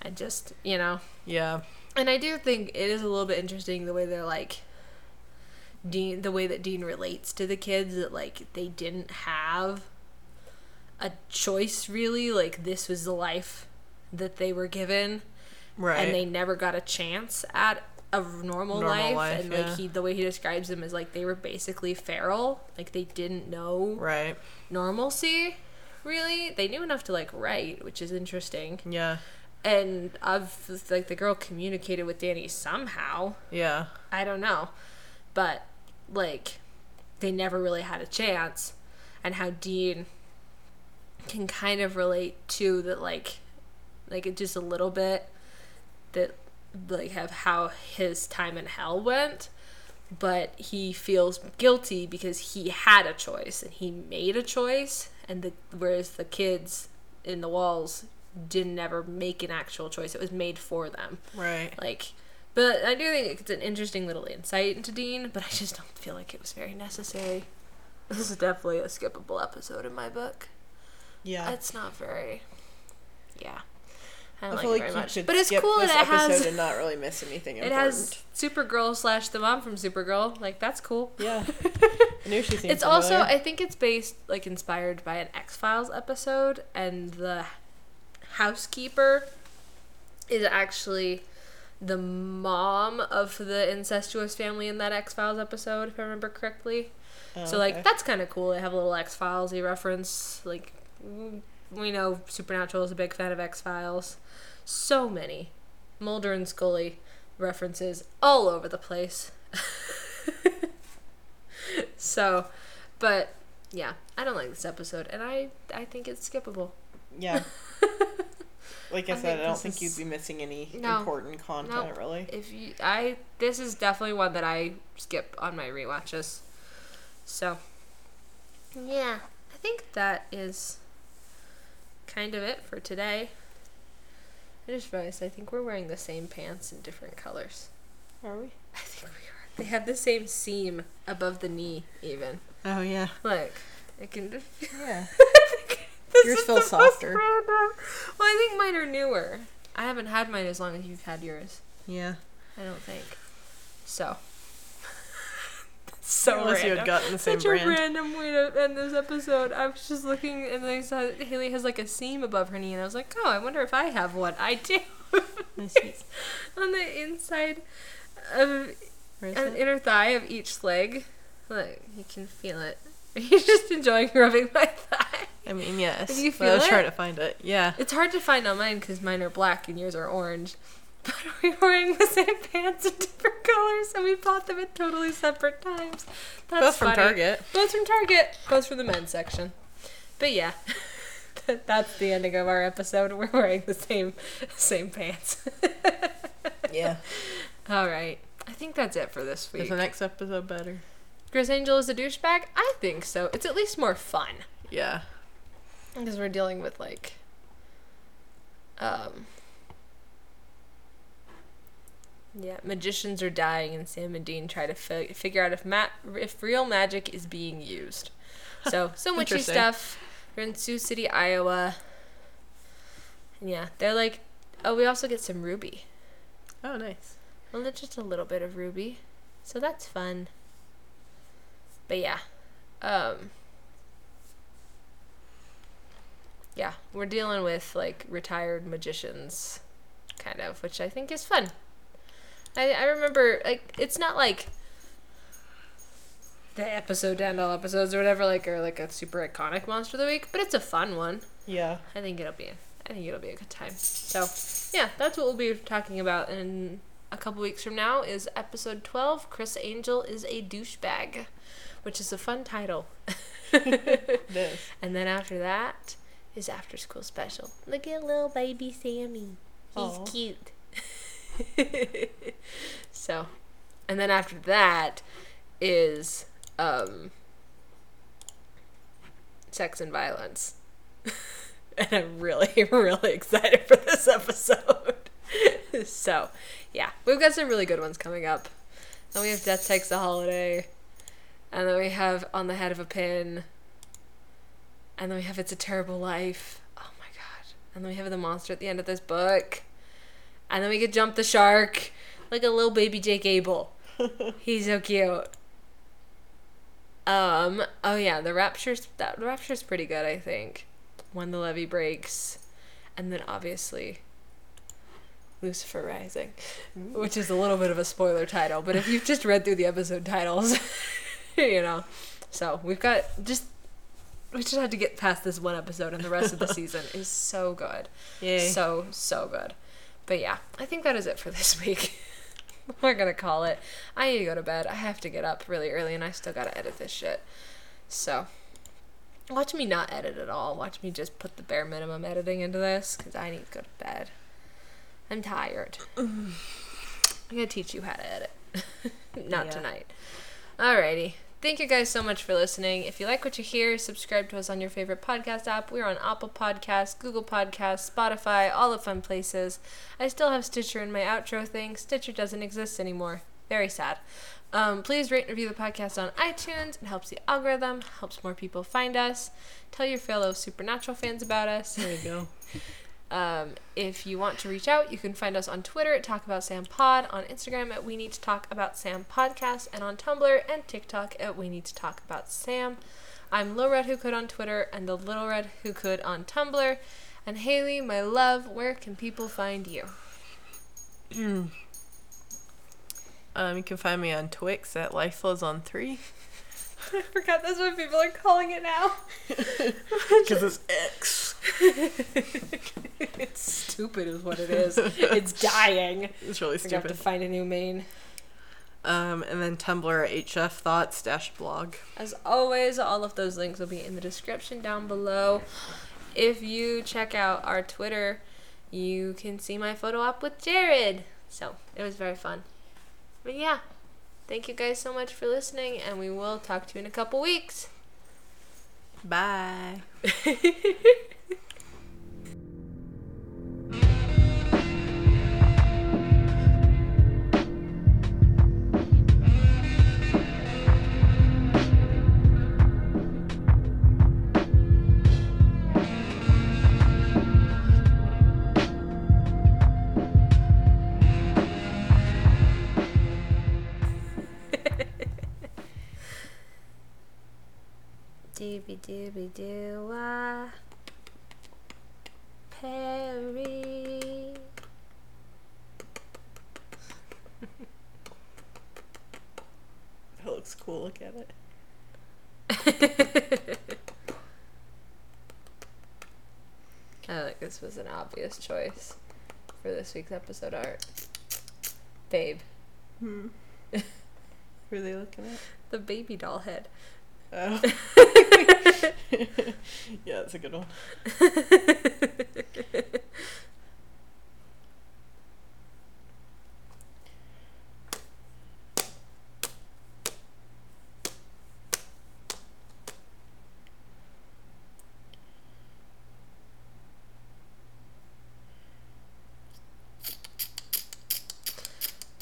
and just you know, yeah, and I do think it is a little bit interesting the way they're like Dean the way that Dean relates to the kids that like they didn't have a choice really like this was the life that they were given right. and they never got a chance at a normal, Normal life, life, and like yeah. he the way he describes them is like they were basically feral like they didn't know right. normalcy really they knew enough to like write which is interesting Yeah. and of like the girl communicated with Danny somehow. Yeah. I don't know, but like they never really had a chance, and how Dean can kind of relate to that like like it just a little bit that like have how his time in hell went. But he feels guilty because he had a choice and he made a choice. And the whereas the kids in the walls didn't ever make an actual choice. It was made for them. Right. like but i do think it's an interesting little insight into dean but i just don't feel like it was very necessary. This is definitely a skippable episode in my book Yeah. it's not very yeah i I don't feel like like it very much but it's cool this that it episode has and not really miss anything it important. has supergirl slash the mom from supergirl like that's cool Yeah. I knew she seemed it's also i think it's based like inspired by an x-files episode and the housekeeper is actually the mom of the incestuous family in that x-files episode if i remember correctly Oh, so okay. like that's kind of cool they have a little x-files reference like we know supernatural is a big fan of x-files so many mulder and scully references all over the place so but yeah i don't like this episode and i i think it's skippable Yeah. Like I, I said, I don't think is- you'd be missing any No. important content, really. if you i this is definitely one that i skip on my rewatches so yeah i think that is kind of it for today i just realized i think we're wearing the same pants in different colors Are we? i think we are they have the same seam above the knee even Oh yeah. look it can Yeah. Yours feels softer. Well, I think mine are newer. I haven't had mine as long as you've had yours. Yeah. I don't think. So. So Unless you had gotten the same Such brand. a random way to end this episode. I was just looking and I saw Haley has like a seam above her knee, and I was like, oh, I wonder if I have one. I do. On the inside of an inner thigh of each leg. Look, you can feel it. Are you just enjoying rubbing my thigh? I mean, yes. Did you but I was feel trying to find it. Yeah. It's hard to find on mine because mine are black and yours are orange. But we're wearing the same pants in different colors and we bought them at totally separate times. That's Both from funny. Target. Both from Target. Both from the men's section. But yeah, that's the ending of our episode. We're wearing the same same pants. Yeah. All right. I think that's it for this week. Is the next episode better? Criss Angel is a douchebag? I think so. It's at least more fun. Yeah. Because we're dealing with like um yeah, magicians are dying and Sam and Dean try to fi- figure out if ma- if real magic is being used. So, some witchy stuff. We're in Sioux City, Iowa. And yeah, they're like, oh, we also get some Ruby. Oh, nice. Well, just a little bit of Ruby. So that's fun. But yeah. Um Yeah, we're dealing with like retired magicians kind of, which I think is fun. I I remember like it's not like the episode to end all episodes or whatever like are like a super iconic monster of the week, but it's a fun one. Yeah. I think it'll be I think it'll be a good time. So, yeah, that's what we'll be talking about in a couple weeks from now is episode 12, Criss Angel is a douchebag, which is a fun title. And then after that is after school special. Look at little baby Sammy. He's Aw. cute. so, and then after that is um sex and violence. and I'm really, really excited for this episode. so, yeah, we've got some really good ones coming up. Then we have Death Takes a Holiday. And then we have On the Head of a Pin. And then we have It's a Terrible Life. Oh my god. And then we have the monster at the end of this book. And then we could jump the shark like a little baby Jake Abel. He's so cute. Um, oh yeah, the rapture's that the rapture's pretty good, I think. When the levee breaks. And then obviously Lucifer Rising, which is a little bit of a spoiler title, but if you've just read through the episode titles, you know. So, we've got just we just had to get past this one episode and the rest of the season is so good. Yay. So, so good. But yeah, I think that is it for this week. We're gonna call it. I need to go to bed. I have to get up really early and I still gotta edit this shit. So, watch me not edit at all. Watch me just put the bare minimum editing into this because I need to go to bed. I'm tired. I'm gonna teach you how to edit. not Yeah. tonight. Alrighty. Thank you guys so much for listening. If you like what you hear, subscribe to us on your favorite podcast app. We're on Apple Podcasts, Google Podcasts, Spotify, all the fun places. I still have Stitcher in my outro thing. Stitcher doesn't exist anymore. Very sad. Um, please rate and review the podcast on iTunes. It helps the algorithm, helps more people find us. Tell your fellow Supernatural fans about us. There you go. Um, if you want to reach out, you can find us on Twitter at Talk About Sam Pod, on Instagram at We Need to Talk About Sam Podcast, and on Tumblr and TikTok at We Need to Talk About Sam. I'm Low Red Who Could on Twitter and the Little Red Who Could on Tumblr. And Haley, my love, where can people find you? Um, you can find me on Twix at Life Lifeless on three. I forgot that's what people are calling it now. Because it's X. it's stupid, is what it is. It's dying. It's really stupid. Gonna have to find a new main. Um, and then Tumblr HF Thoughts dash blog. As always, all of those links will be in the description down below. If you check out our Twitter, you can see my photo op with Jared. So it was very fun. But yeah, thank you guys so much for listening, and we will talk to you in a couple weeks. Bye. Dooby doo wah. Perry. That looks cool. Look at it. I think this was an obvious choice for this week's episode art. Babe. Hmm. Who are they looking at? The baby doll head. Oh. yeah, that's a good one.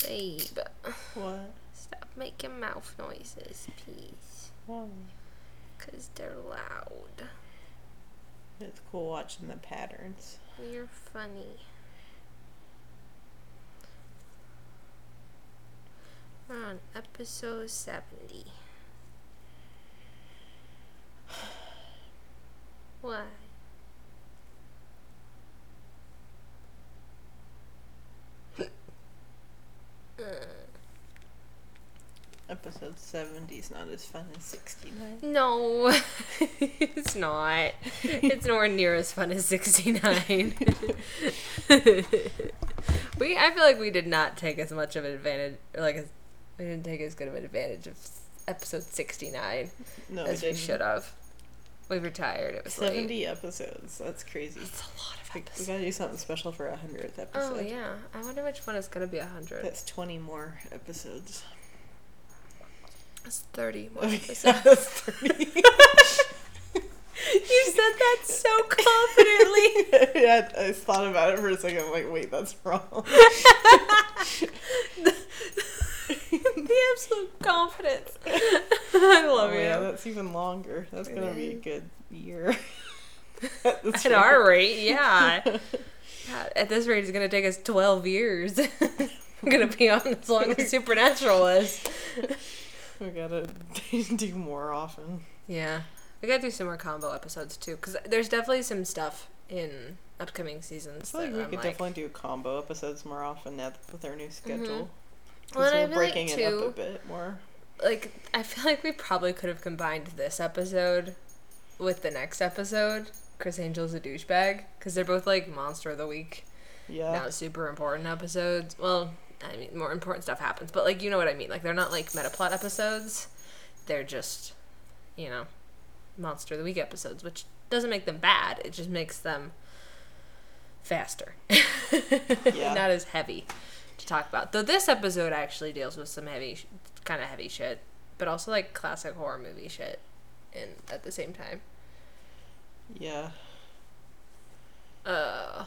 Babe. What? Stop noises, please. Why? Because they're loud. It's cool watching the patterns. You're funny. We're on episode 70. Why? Episode 70 is not as fun as 69. no, it's not. It's nowhere near as fun as 69. we, I feel like we did not take as much of an advantage, or like, as, we didn't take as good of an advantage of episode 69 No, as we we should have. We retired. It was 70 late. episodes. That's crazy. It's a lot of We, we gotta do something special for a 100th episode. Oh yeah, I wonder which one is gonna be a hundred. That's 20 more episodes. That's thirty more yeah, episodes. that's 30. you said that so confidently. yeah, I thought about it for a second. I'm like, wait, that's wrong. the absolute confidence. I love oh, you. yeah, that's even longer. That's gonna be a good year. At our rate, yeah. God, at this rate, it's gonna take us twelve years. I'm gonna be on as long as Supernatural is. We gotta do more often. Yeah, we gotta do some more combo episodes too, because there's definitely some stuff in upcoming seasons. I feel like we I'm could like, Mm-hmm. definitely do combo episodes more often now with our new schedule. Well, Because and I we're feel like, breaking it up a bit more. like I feel like we probably could have combined this episode with the next episode. Criss Angel's a douchebag because they're both like monster of the week. Yeah. not super important episodes. Well, I mean, more important stuff happens, but like you know what I mean. Like they're not like meta plot episodes. They're just, you know, monster of the week episodes, which doesn't make them bad. It just makes them faster, Yeah. not as heavy to talk about. Though this episode actually deals with some heavy, kind of heavy shit, but also like classic horror movie shit, and at the same time. Yeah. Uh,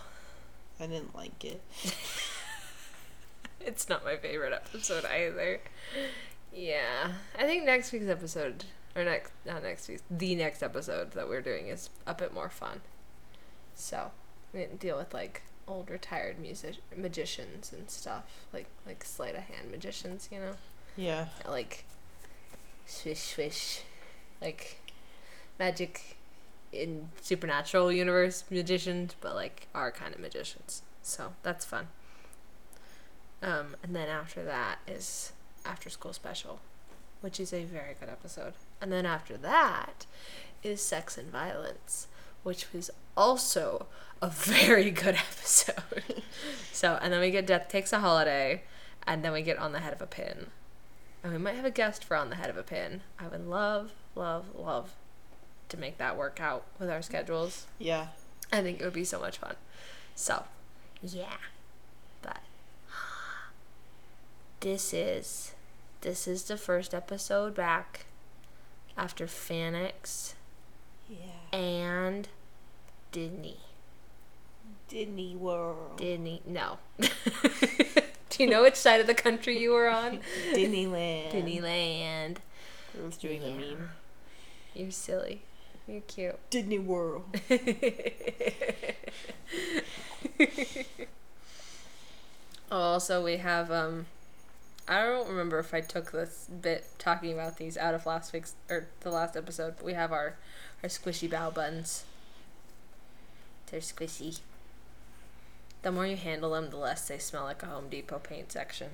I didn't like it. It's not my favorite episode either. Yeah, I think next week's episode, or next, not next week's, the next episode that we're doing is a bit more fun. So, we didn't deal with like old retired music magicians and stuff, like like sleight of hand magicians, you know, Yeah. like swish swish, like magic in supernatural universe magicians, but like our kind of magicians. So that's fun. Um, and then after that is After School Special, which is a very good episode. And then after that is Sex and Violence, which was also a very good episode. so, and then we get Death Takes a Holiday, and then we get On the Head of a Pin. And we might have a guest for On the Head of a Pin. I would love, love, love to make that work out with our schedules. Yeah. I think it would be so much fun. So, yeah. But this is this is the first episode back after FanX Yeah. and Disney. Disney World. Disney no. Do you know which side of the country you were on? Disneyland. Disneyland. I was doing Yeah. a meme. You're silly. You're cute. Disney World. also, we have um, I don't remember if I took this bit talking about these out of last week's or the last episode, but we have our our squishy bow buns. They're squishy. The more you handle them, the less they smell like a Home Depot paint section,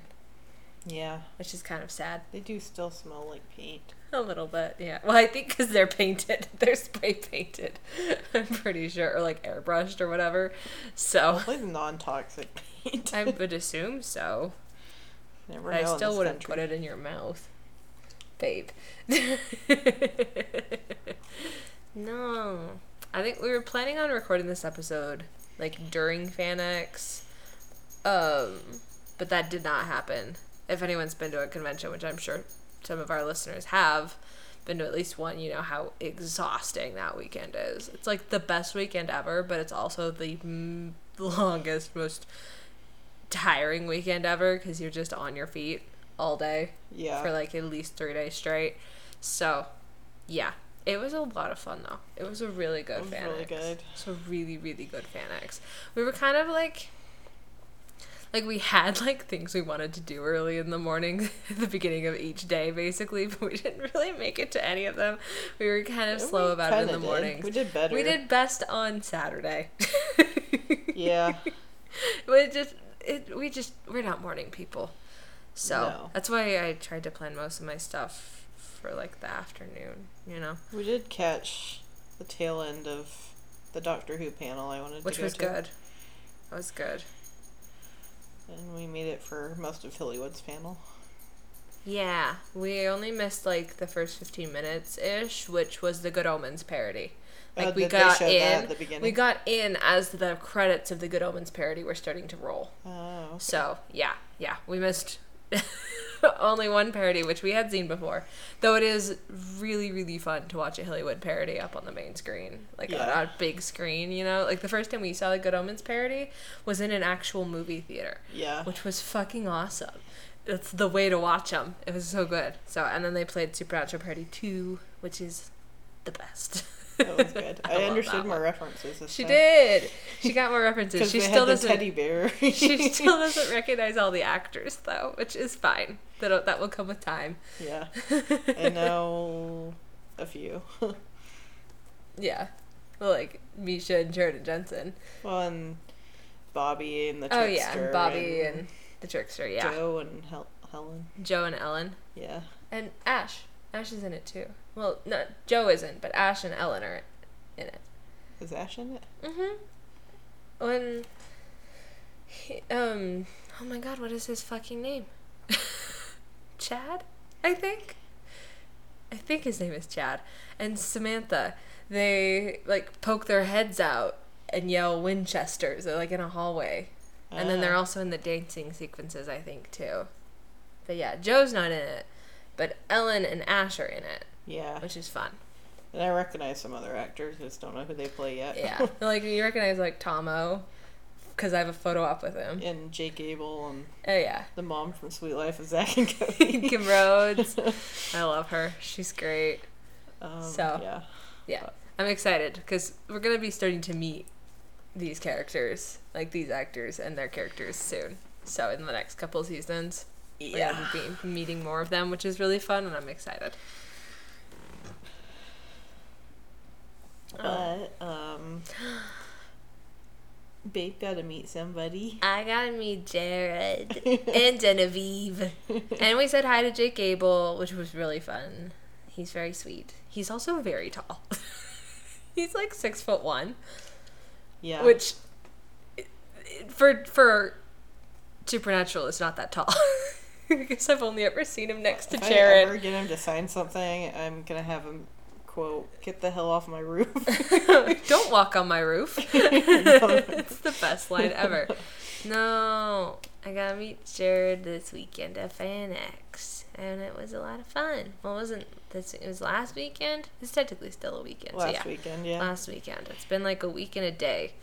Yeah. which is kind of sad. They do still smell like paint. A little bit, yeah. Well, I think because they're painted, they're spray painted. I'm pretty sure, or like airbrushed or whatever. So the non-toxic paint. I would assume so. Never I still wouldn't country. put it in your mouth, babe. no, I think we were planning on recording this episode like during FanX, um, but that did not happen. If anyone's been to a convention, which I'm sure some of our listeners have been to at least one, you know how exhausting that weekend is. It's like the best weekend ever, but it's also the m- longest, most tiring weekend ever because you're just on your feet all day Yeah. for like at least three days straight. So, yeah, it was a lot of fun though. It was a really good It was fan really good. It's a really really good fan X. We were kind of like. Like we had like things we wanted to do early in the morning at the beginning of each day basically, but we didn't really make it to any of them. We were kind of Yeah, slow about it in the morning. We did better. We did best on Saturday. Yeah. we just it we just we're not morning people so No. that's why i tried to plan most of my stuff for like the afternoon you know We did catch the tail end of the Doctor Who panel I wanted which to go was to. good that was good And we made it for most of Hillywood's panel. yeah we only missed like the first 15 minutes ish which was the good omens parody like Oh, we got in the beginning? we got in as the credits of the good omens parody were starting to roll Oh. So yeah, yeah, we missed only one parody, which we had seen before. Though it is really, really fun to watch a Hillywood parody up on the main screen, like Yeah. on a big screen. You know, like the first time we saw the Good Omens parody was in an actual movie theater, Yeah. which was fucking awesome. It's the way to watch them. It was so good. So, and then they played Supernatural Parody two, which is the best. That was good. I I, understood more references. This She time. did. She got more references. She still doesn't. teddy bear. she still doesn't recognize all the actors though, which is fine. That that will come with time. yeah. I know a few. Yeah, well, like Misha and Jared Jensen. Well, and Bobby and the Oh trickster. yeah, and Bobby and, the trickster. Yeah, Joe and Hel- Helen. Joe and Ellen Yeah. and Ash. Ash is in it too. Well, no, Joe isn't, but Ash and Ellen are in it. Is Ash in it? Mhm. When. He, um. Oh my God! What is his fucking name? Chad, I think. I think his name is Chad. And Samantha, they like poke their heads out and yell Winchesters. They're like in a hallway, and then they're Ah. also in the dancing sequences, I think too. But yeah, Joe's not in it, but Ellen and Ash are in it, Yeah. which is fun. And I recognize some other actors. I just don't know who they play yet. Yeah, like you recognize like Tahmoh, because I have a photo op with him. and Jake Abel and Oh yeah, the mom from Suite Life of Zack and Cody. Kim Rhodes. I love her. She's great. um, So. yeah. Yeah, I'm excited because we're gonna be starting to meet these characters, like these actors and their characters soon. So in the next couple seasons, Yeah. be meeting more of them, which is really fun, and I'm excited. But um, Babe got to meet somebody. I gotta meet Jared and Genevieve, and we said hi to Jake Abel, which was really fun. He's very sweet. He's also very tall. He's like six foot one. Yeah. which for for supernatural is not that tall because i've only ever seen him next to if I ever get him to sign something, I'm gonna have him quote, "Get the hell off my roof." don't walk on my roof it's the best line ever no i gotta meet jared this weekend at FanX and it was a lot of fun well it wasn't this it was last weekend it's technically still a weekend so Last yeah weekend, yeah. last weekend. It's been like a week and a day.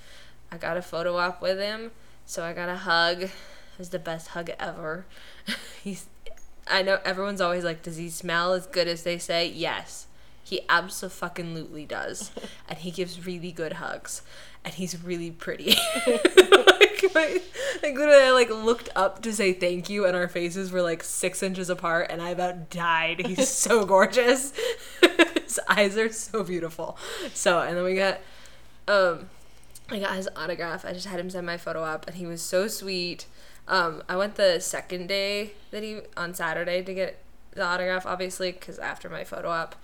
I got a photo op with him, so I got a hug. Was the best hug ever. He's I know everyone's always like, does he smell as good as they say? Yes. He absolutely does. and he gives really good hugs. And he's really pretty. like, my, like literally I like looked up to say thank you and our faces were like six inches apart and I about died. He's so gorgeous. his eyes are so beautiful. So and then we got um I got his autograph. I just had him send my photo up, and he was so sweet. Um, I went the second day that he on Saturday to get the autograph, obviously, because after my photo op,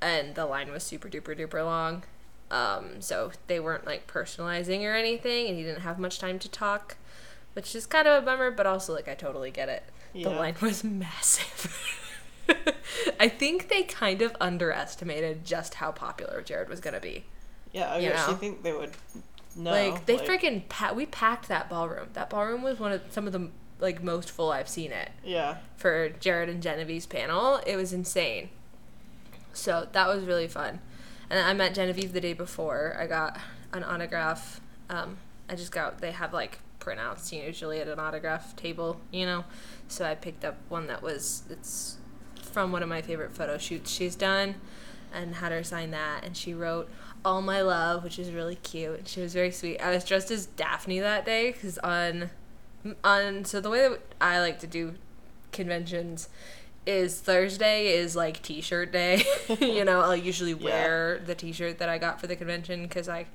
and the line was super duper duper long. Um, so they weren't like personalizing or anything, and he didn't have much time to talk, which is kind of a bummer. But also, like, I totally get it. Yeah. The line was massive. I think they kind of underestimated just how popular Jared was gonna be. Yeah, I you actually know? think they would know. like they freaking pa- we packed that ballroom. That ballroom was one of some of the like most full I've seen it Yeah. for Jared and Genevieve's panel. It was insane. So that was really fun. And I met Genevieve the day before. I got an autograph. Um, I just got they have like printouts usually at an autograph table, you know. So I picked up one that was it's from one of my favorite photo shoots she's done and had her sign that and she wrote all my love which is really cute and she was very sweet i was dressed as daphne that day because on on so the way that i like to do conventions is thursday is like t-shirt day you know i'll usually Yeah. wear the t-shirt that i got for the convention because i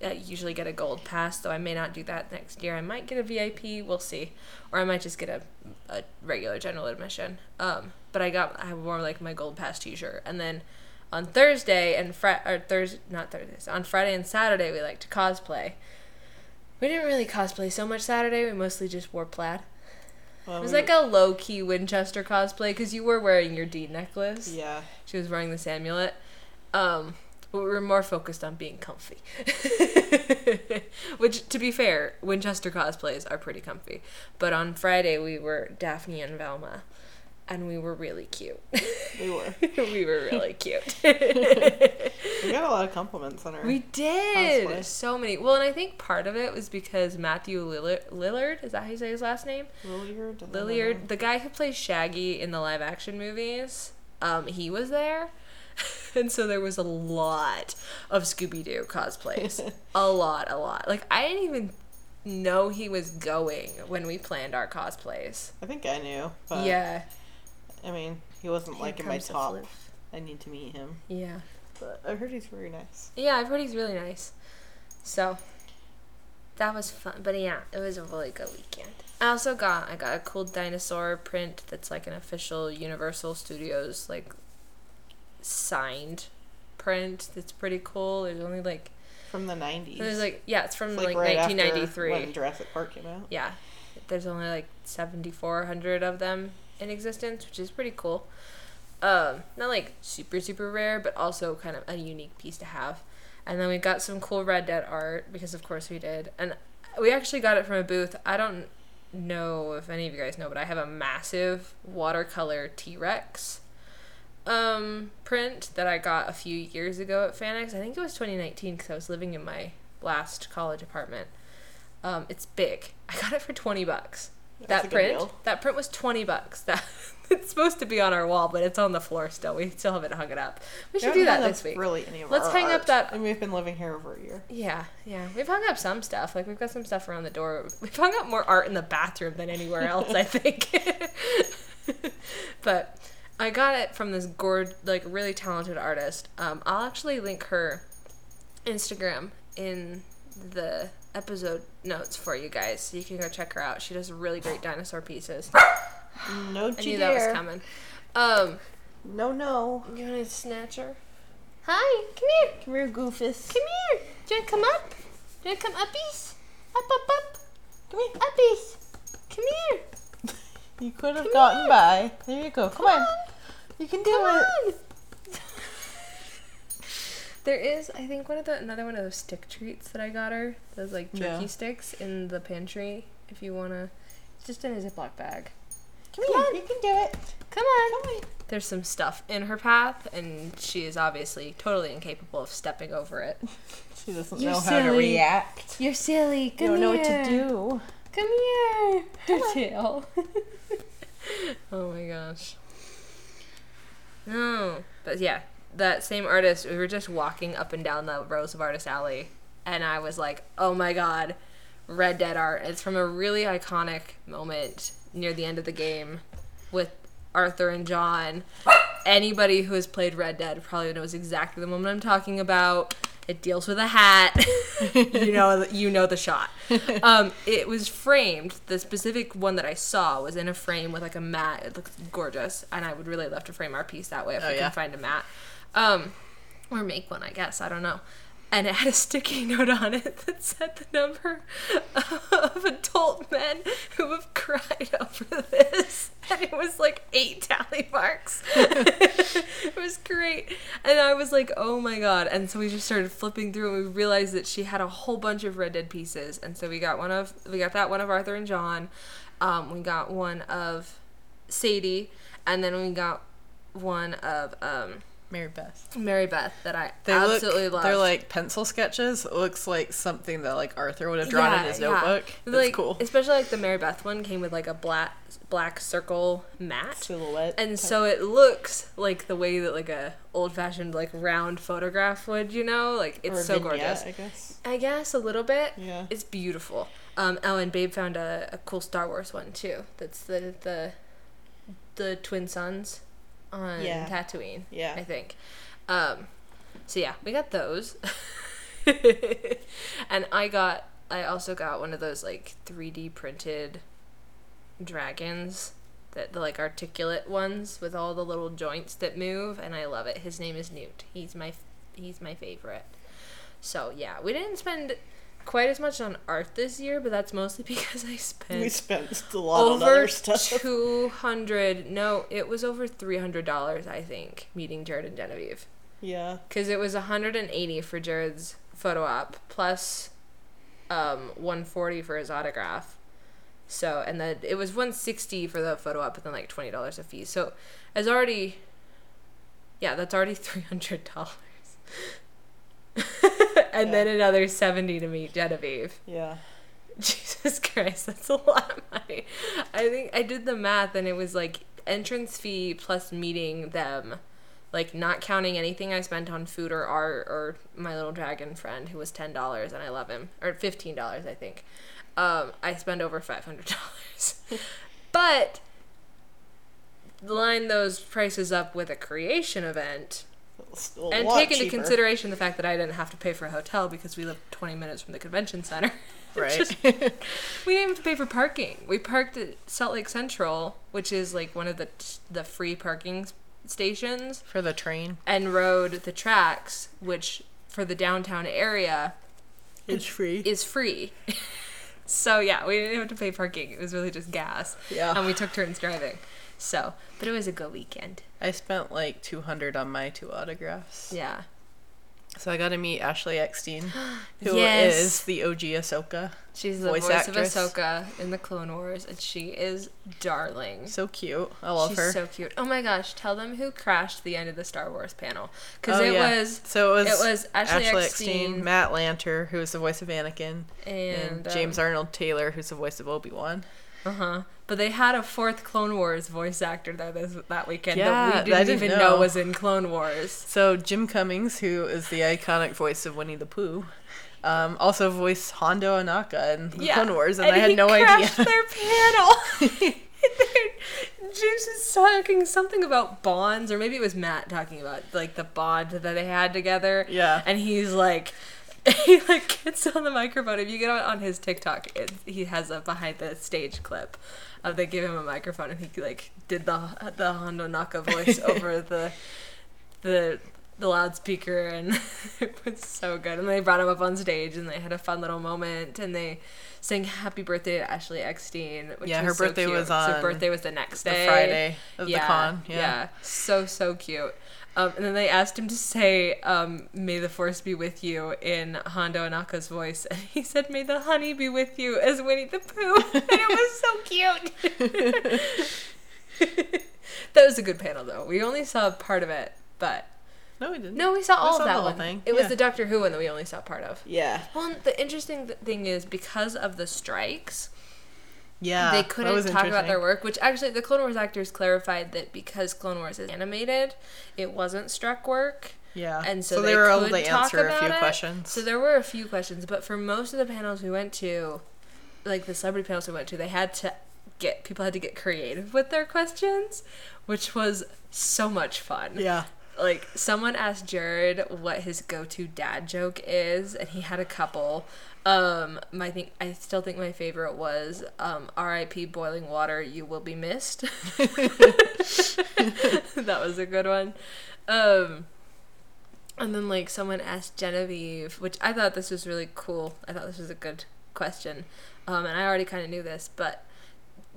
I usually get a gold pass, though I may not do that next year. I might get a VIP, we'll see, or I might just get a, a regular general admission. Um, but I got I wore like my gold pass T-shirt, and then on Thursday and Friday or Thursday not Thursdays on Friday and Saturday we like to cosplay. We didn't really cosplay so much Saturday. We mostly just wore plaid. Well, It was we- like a low key Winchester cosplay because you were wearing your D necklace. Yeah. She was wearing this amulet. Um, but we were more focused on being comfy. Which, to be fair, Winchester cosplays are pretty comfy. But on Friday, we were Daphne and Velma. And we were really cute. We were. we were really cute. We got a lot of compliments on her. we did Cosplay. so many. Well, and I think part of it was because Matthew Lillard, Lillard is that how you say his last name? Lilliard. I. Lilliard, the guy who plays Shaggy in the live action movies, um, he was there. and so there was a lot of Scooby Doo cosplays. a lot, a lot. Like, I didn't even know he was going when we planned our cosplays. I think I knew. But yeah. I mean, he wasn't Here like in my comes the top. I need to meet him. Yeah. But I heard he's very nice. Yeah, I've heard he's really nice. So that was fun. But yeah, it was a really good weekend. I also got I got a cool dinosaur print that's like an official Universal Studios like signed print that's pretty cool. There's only like From the 90s. there's like yeah, it's from like, after 1993. when Jurassic Park came out. Yeah. There's only like 7400 of them in existence, which is pretty cool. Um, not like super super rare, but also kind of a unique piece to have. And then we got some cool Red Dead art because of course we did. And we actually got it from a booth. I don't know if any of you guys know, but I have a massive watercolor T-Rex um print that I got a few years ago at FanX. I think it was 2019 because I was living in my last college apartment. Um, it's big. I got it for 20 bucks. That's that print, deal. that print was 20 bucks. That it's supposed to be on our wall, but it's on the floor still. We still haven't hung it up. We should do that this week. Really, any of Let's our hang up art. that- And we've been living here over a year. Yeah, yeah. We've hung up some stuff. Like we've got some stuff around the door. We've hung up more art in the bathroom than anywhere else, I think. but I got it from this gourd, like really talented artist. Um, I'll actually link her Instagram in the episode notes for you guys, so you can go check her out. She does really great dinosaur pieces. No, I knew that was coming. Um, No, no. you want to snatch her? Hi, come here. Come here, Goofus. Come here. Do you want to come up? Do you want to come uppies? Up, up, up. Come here. Uppies. Come here. You could have Come gotten here. by. There you go. Come, on. You can do Come it. on. There is, I think, one of the another one of those stick treats that I got her. Those like jerky Yeah. sticks in the pantry. If you wanna, it's just in a Ziploc bag. Come, Come here. on. You can do it. Come on. Come on. There's some stuff in her path, and she is obviously totally incapable of stepping over it. She doesn't You're know how to react. You're silly. You don't know what to do. Come here. Her tail. oh my gosh. No. But yeah, that same artist, we were just walking up and down the rows of Artist Alley, and I was like, oh my god, Red Dead art. It's from a really iconic moment near the end of the game with Arthur and John. Anybody who has played Red Dead probably knows exactly the moment I'm talking about. It deals with a hat. you know, you know the shot. Um, it was framed. The specific one that I saw was in a frame with like a mat. It looks gorgeous, and I would really love to frame our piece that way if Oh, we yeah. can find a mat, um, or make one. I guess I don't know. And it had a sticky note on it that said the number of adult men who have cried over this. And it was like eight tally marks. it was great. And I was like, oh my god. And so we just started flipping through and we realized that she had a whole bunch of Red Dead pieces. And so we got one of, we got that one of Arthur and John. Um, we got one of Sadie. And then we got one of um, Mary Beth. Mary Beth that I They absolutely look, love. They're like pencil sketches. It looks like something that like Arthur would have drawn in his notebook. That's like, cool. Especially like the Mary Beth one came with like a black black circle mat. Silhouette. And type. so it looks like the way that like a old fashioned like round photograph would, you know? Like Or it's so vignette, gorgeous. I guess. I guess a little bit. Yeah. It's beautiful. Um, oh, and Babe found a, a cool Star Wars one too. That's the the the twin sons on Yeah. Tatooine. Yeah. I think. Um, so yeah, we got those. and I got I also got one of those like 3D printed dragons that the like articulate ones with all the little joints that move and I love it. His name is Newt. He's my he's my favorite. So yeah, we didn't spend quite as much on art this year, but that's mostly because I spent We spent a lot on over other stuff. two hundred. No, it was over three hundred dollars. I think meeting Jared and Genevieve Yeah. because it was hundred and eighty for Jared's photo op plus um one forty for his autograph, So and then it was one sixty for the photo op, but then like twenty dollars a fee. So it's already, yeah, that's already three hundred dollars. and then another seventy to meet Genevieve. Yeah. Jesus Christ, that's a lot of money. I think I did the math and it was like entrance fee plus meeting them, like not counting anything I spent on food or art or my little dragon friend who was ten dollars and I love him or fifteen dollars I think. Um, I spend over five hundred dollars, but line those prices up with a creation event A and take into cheaper. consideration the fact that I didn't have to pay for a hotel because we live 20 minutes from the convention center. Right. Just- we didn't even have to pay for parking. We parked at Salt Lake Central, which is like one of the the free parking stations, For the train. and rode the tracks, which for the downtown area It's free. is free. so yeah, we didn't have to pay parking. It was really just gas. Yeah. And we took turns driving. So, but it was a good weekend. I spent like 200 on my two autographs. Yeah. So I got to meet Ashley Eckstein, who is Yes. the OG Ahsoka. She's the Voice voice, actress. of Ahsoka in the Clone Wars, and she is darling. So cute. I love She's her. so cute. Oh my gosh! Tell them who crashed the end of the Star Wars panel because Oh, it yeah. was so it was, it was Ashley Eckstein Matt Lanter, who is the voice of Anakin, and, and, um, James Arnold Taylor, who's the voice of Obi Wan. Uh huh. But they had a fourth Clone Wars voice actor there this that weekend Yeah, that we didn't, didn't even know. know. was in Clone Wars. So Jim Cummings, who is the iconic voice of Winnie the Pooh, um, also voiced Hondo Ohnaka in the Clone Wars, and, I had no idea. their panel. James was talking something about bonds, or maybe it was Matt talking about like the bond that they had together. Yeah. and he's like. He like gets on the microphone. If you get on, on his TikTok, it, he has a behind the stage clip of they give him a microphone and he like did the the Hondo Naka voice over the the the loudspeaker and it was so good. And they brought him up on stage and they had a fun little moment and they sang happy birthday to Ashley Eckstein. Which Yeah, her so birthday cute. was So on her birthday was the next the day. Friday of the con, yeah. So so cute. Um, and then they asked him to say, um, "May the force be with you" in Hondo Ohnaka's voice, and he said, "May the honey be with you" as Winnie the Pooh, and it was so cute. that was a good panel, though. We only saw part of it, but No, we didn't. no, we saw all saw of the that whole one. thing, It was the Doctor Who one that we only saw part of. Yeah. Well, the interesting thing is because of the strikes, Yeah. they couldn't talk about their work. Which actually, the Clone Wars actors clarified that because Clone Wars is animated, it wasn't struck work. Yeah. And so, they, they, were able to talk answer a few it. questions. So there were a few questions, but for most of the panels we went to, like the celebrity panels we went to, they had to get people had to get creative with their questions, which was so much fun. yeah. Like someone asked Jared what his go-to dad joke is, and he had a couple. Um, my think I still think my favorite was um, "R.I.P. Boiling Water, you will be missed." that was a good one. Um, and then like someone asked Genevieve, which I thought this was really cool. I thought this was a good question, um, and I already kind of knew this, but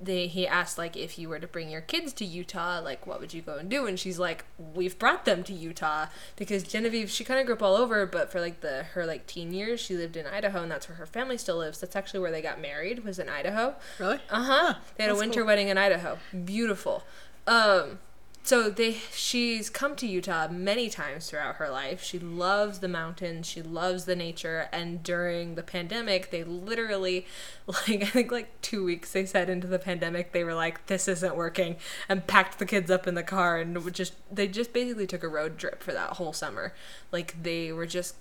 they he asked like if you were to bring your kids to Utah, like what would you go and do? And she's like, we've brought them to Utah because Genevieve she kind of grew up all over, but for like the her like teen years she lived in Idaho, and that's where her family still lives. That's actually where they got married was in Idaho. Really? Uh huh. They had a winter cool. wedding in Idaho. Beautiful. Um, so they she's come to Utah many times throughout her life. She loves the mountains. She loves the nature. And during the pandemic, they literally, like I think like two weeks they said into the pandemic, they were like, "This isn't working," and packed the kids up in the car and just they just basically took a road trip for that whole summer. Like they were just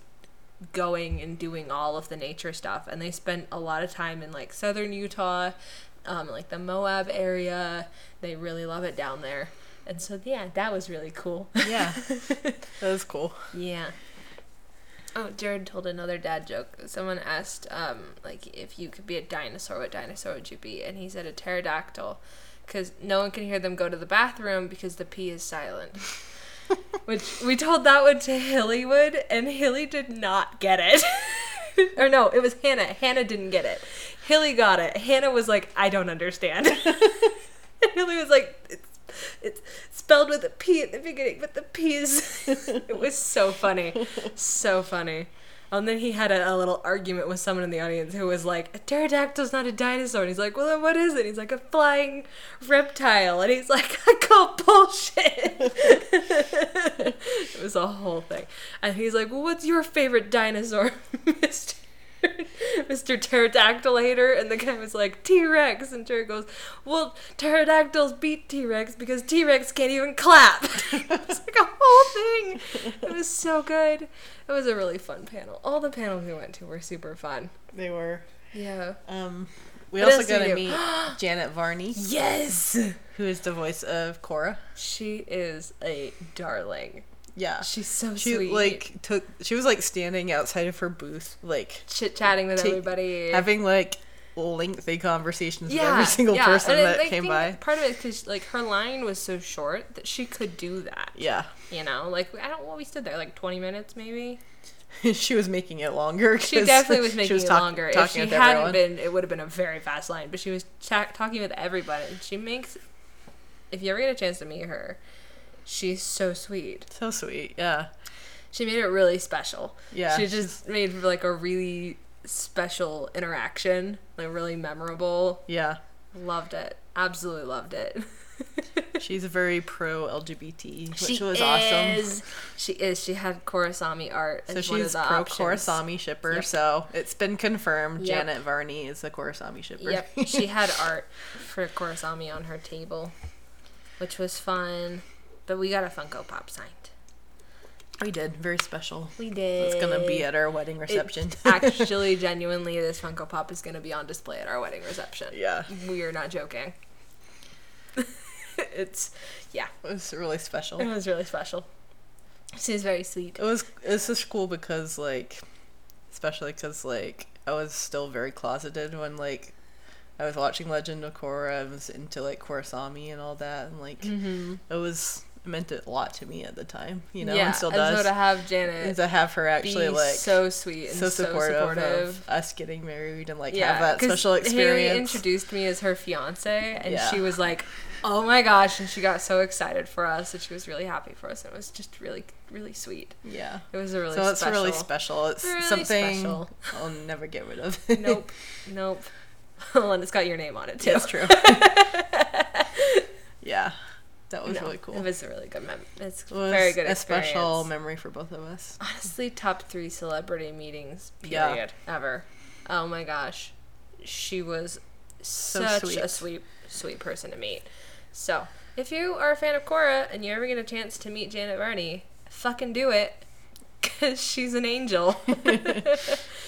going and doing all of the nature stuff and they spent a lot of time in like southern utah um, like the moab area they really love it down there and so yeah that was really cool Yeah. that was cool. yeah oh jared told another dad joke someone asked um, like if you could be a dinosaur what dinosaur would you be and he said a pterodactyl because no one can hear them go to the bathroom because the p is silent which we told that one to Hillywood, and Hilly did not get it. or no, it was Hannah. Hannah didn't get it. Hilly got it. Hannah was like, I don't understand. and Hilly was like, it's, spelled with a P at the beginning, but the P is. it was so funny. So funny. And then he had a, a little argument with someone in the audience who was like, "A pterodactyl's not a dinosaur." And he's like, "Well, then what is it?" And he's like, "A flying reptile." And he's like, "I call bullshit." it was a whole thing. And he's like, "Well, what's your favorite dinosaur, Mister?" Mr. Pterodactyl hater, and the guy was like T Rex, and Jared goes, "Well, pterodactyls beat T Rex because T Rex can't even clap." it was like a whole thing. It was so good. It was a really fun panel. All the panels we went to were super fun. They were. Yeah. Um, we What also got to meet Janet Varney, Yes. who is the voice of Korra. She is a darling. Yeah. She's so She sweet. like took. She was like standing outside of her booth, like chit chatting with everybody. having like lengthy conversations with every single yeah. person And that I came by. Part of it because like her line was so short that she could do that. Yeah. You know, like I don't. Well, we stood there like twenty minutes maybe. she was making it longer. She definitely was making it talk- longer. If she hadn't everyone. been, it would have been a very fast line. But she was cha- talking with everybody. She makes. If you ever get a chance to meet her, she's so sweet. So sweet. Yeah. She made it really special. Yeah, She just made like a really special interaction, like really memorable. Yeah. Loved it. Absolutely loved it. She's very pro LGBT, which she was awesome. is. She is. She had Korrasami art. So as one of she's pro. Korrasami shipper. Yep. So it's been confirmed. Yep. Janet Varney is the Korrasami shipper. Yep, she had art for Korrasami on her table, which was fun. But we got a Funko Pop signed. we did very special. We did. It's gonna be at our wedding It- reception. actually, genuinely, this Funko Pop is going to be on display at our wedding reception. yeah, We are not joking. it's, yeah, it was really special. it was really special. She's very sweet. It was it's just cool because like, especially because like I was still very closeted when like I was watching Legend of Korra. I was into like Korrasami and all that, and like Mm-hmm. it was it meant a lot to me at the time, you know, yeah, and still and does. so to have Janet, and to have her actually like so sweet and so so supportive, supportive. of us getting married and like yeah, have that special Haley experience. introduced me as her fiance, and Yeah. she was like, "Oh my gosh!" and she got so excited for us, and she was really happy for us. And it was just really, really sweet. yeah. It was a really so it's special. really special. It's Really something special. I'll never get rid of. Nope, nope. well, and it's got your name on it too. That's true. yeah, that was No, really cool. It was a really good mem. It's It was very good. a experience. special memory for both of us. Honestly, top three celebrity meetings Yeah. period ever. Oh my gosh, she was So such sweet. a sweet, sweet person to meet. So, if you are a fan of Korra and you ever get a chance to meet Janet Varney, fucking do it, cause she's an angel.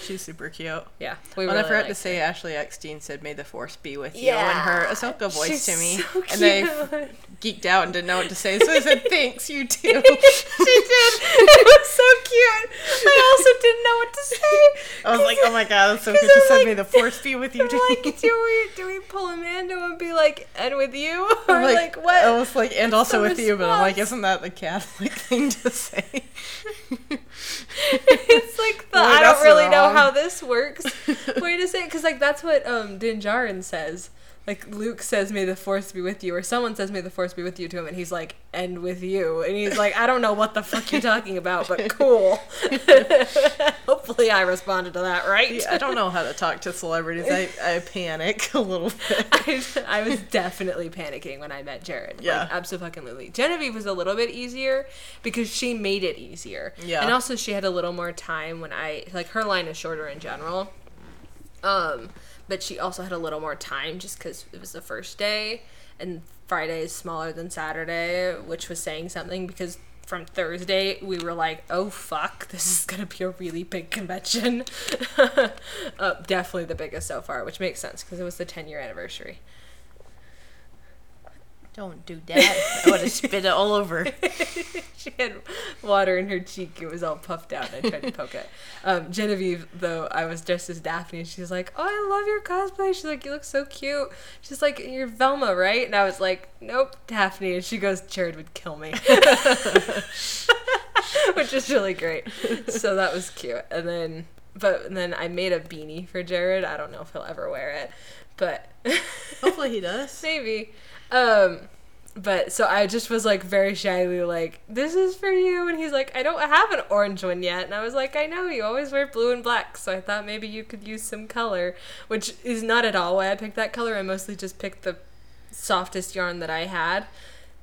She's super cute. yeah, we Well, really I forgot to say, her. Ashley Eckstein said, "May the force be with you," Yeah, in her Ahsoka voice she's to me, so and I. geeked out and didn't know what to say. So I said, "Thanks, you too." she did. It was so cute. I also didn't know what to say. I was like, "Oh my god, that's so good." She I'm said, like- "May the force be with you." I'm like, do we do we pull a Mando and be like, and with you, or I'm like, what? I was like, and also the with you, but I'm like, isn't that the Catholic thing to say? it's like the Boy, I don't really know how this works. Way to say it, because like that's what um Din Djarin says. Like Luke says, "May the Force be with you," or someone says, "May the Force be with you" to him, and he's like, "And with you," and he's like, "I don't know what the fuck you're talking about, but cool." Hopefully, I responded to that right. Yeah, I don't know how to talk to celebrities. I, I panic a little bit. I, I was definitely panicking when I met Jared. Yeah. Like, absolutely. Genevieve was a little bit easier because she made it easier. Yeah. And also she had a little more time when I like her line is shorter in general. Um, but she also had a little more time just because it was the first day, and Friday is smaller than Saturday, which was saying something because from Thursday we were like, oh fuck, this is gonna be a really big convention. uh, definitely the biggest so far, which makes sense because it was the 10 year anniversary. Don't do that. I would have spit it all over. she had water in her cheek. It was all puffed out. I tried to poke it. Um, Genevieve, though, I was dressed as Daphne. She's like, "Oh, I love your cosplay." She's like, "You look so cute." She's like, "You're Velma, right?" And I was like, "Nope, Daphne." And she goes, "Jared would kill me," which is really great. So that was cute. And then, but then I made a beanie for Jared. I don't know if he'll ever wear it, but Hopefully he does. maybe. Um, but so I just was like very shyly like, "This is for you," and he's like, "I don't have an orange one yet," and I was like, "I know you always wear blue and black, so I thought maybe you could use some color," which is not at all why I picked that color. I mostly just picked the softest yarn that I had.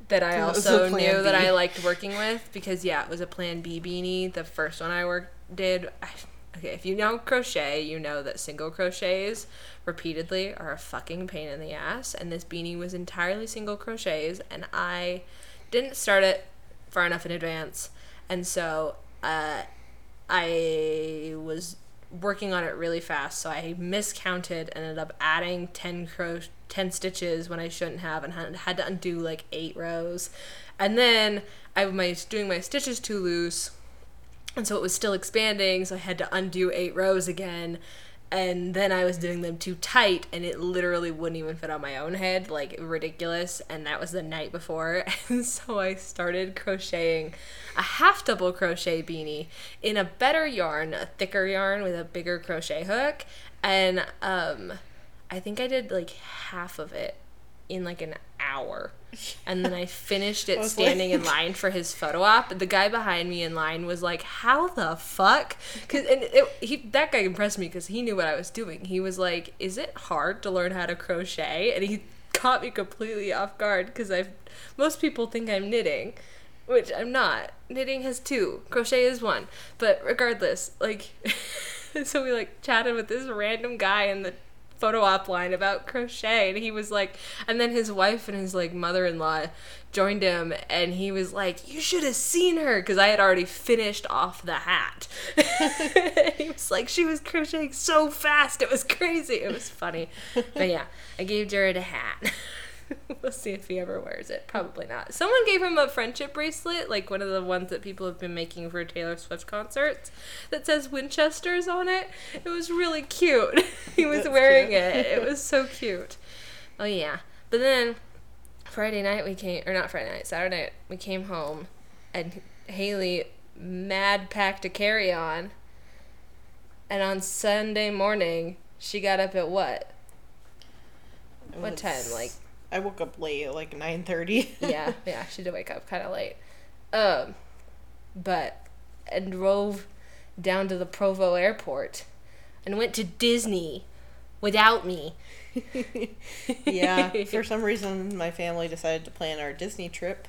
That I also knew that I liked working with because yeah, it was a Plan B beanie. The first one I worked did. I, okay, if you know crochet, you know that single crochets repeatedly are a fucking pain in the ass. And this beanie was entirely single crochets, and I didn't start it far enough in advance, and so uh, I was working on it really fast. So I miscounted, and ended up adding ten cro- ten stitches when I shouldn't have, and had to undo like eight rows. And then I was doing my stitches too loose, and so it was still expanding. So I had to undo eight rows again and then I was doing them too tight, and it literally wouldn't even fit on my own head, like ridiculous. And that was the night before, and so I started crocheting a half double crochet beanie in a better yarn, a thicker yarn with a bigger crochet hook, and um, I think I did like half of it in like an hour. And then I finished it standing in line for his photo op. The guy behind me in line was like, "How the fuck?" Cause and it, he that guy impressed me because he knew what I was doing. He was like, "Is it hard to learn how to crochet?" And he caught me completely off guard because I've most people think I'm knitting, which I'm not. Knitting has two, crochet is one. But regardless, like, so we like chatted with this random guy in the photo op line about crochet and he was like and then his wife and his like mother-in-law joined him and he was like you should have seen her because i had already finished off the hat. He was like she was crocheting so fast it was crazy. It was funny. But yeah i gave jared a hat we'll see if he ever wears it. Probably not. Someone gave him a friendship bracelet like one of the ones that people have been making for taylor swift concerts that says winchesters on it. It was really cute. He was That's wearing cute. it. It was so cute. Oh yeah. But then friday night we came or not friday night saturday night we came home and haley mad packed a carry-on. And on sunday morning she got up at what? What time, like- I woke up late, like nine thirty. yeah, yeah, she did wake up kind of late. Um, but and drove down to the Provo airport and went to Disney without me. yeah. For some reason, my family decided to plan our Disney trip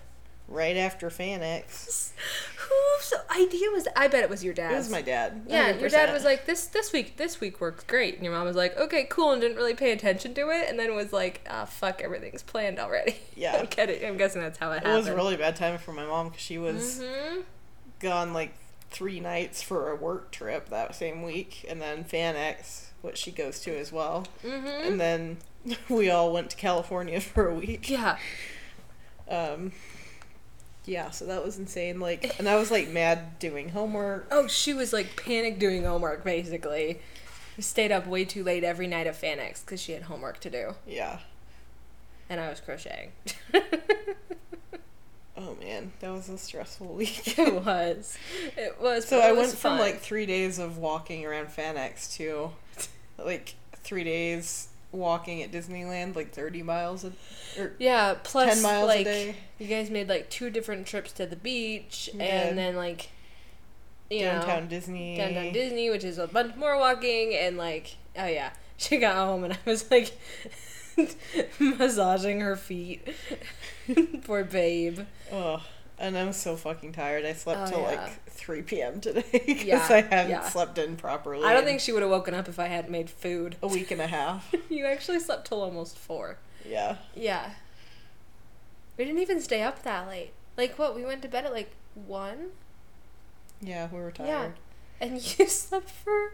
right after FanX. Whose idea was I bet it was your dad. It was my dad. Yeah, your dad was like, "This this week this week works great," and your mom was like, "Okay, cool," and didn't really pay attention to it, and then was like, "Ah, fuck, everything's planned already." Yeah. I'm kidding. I'm guessing that's how it It happened. It was a really bad time for my mom because she was hmm gone like three nights for a work trip that same week, and then FanX, which she goes to as well, hmm and then we all went to California for a week. Yeah. Um, yeah, so that was insane. Like, and I was like mad doing homework. Oh, she was like panic doing homework basically. We stayed up way too late every night of FanX because she had homework to do, Yeah. and I was crocheting. Oh man, that was a stressful week. it was. It was. So it I was went from like three days of walking around FanX to like three days walking at Disneyland, like thirty miles a, or yeah, plus 10 miles a like day. you guys made like two different trips to the beach, and then like you downtown know Disney. downtown Disney, which is a bunch more walking, and like oh yeah, she got home and I was like massaging her feet. Poor babe. Ugh. And I'm so fucking tired. I slept Oh, till yeah. like 3 p.m. today because Yeah, I haven't yeah. slept in properly. I don't think she would have woken up if I hadn't made food. a week and a half. You actually slept till almost four. Yeah. Yeah. We didn't even stay up that late. Like what? We went to bed at like one, Yeah, we were tired. Yeah. and you slept for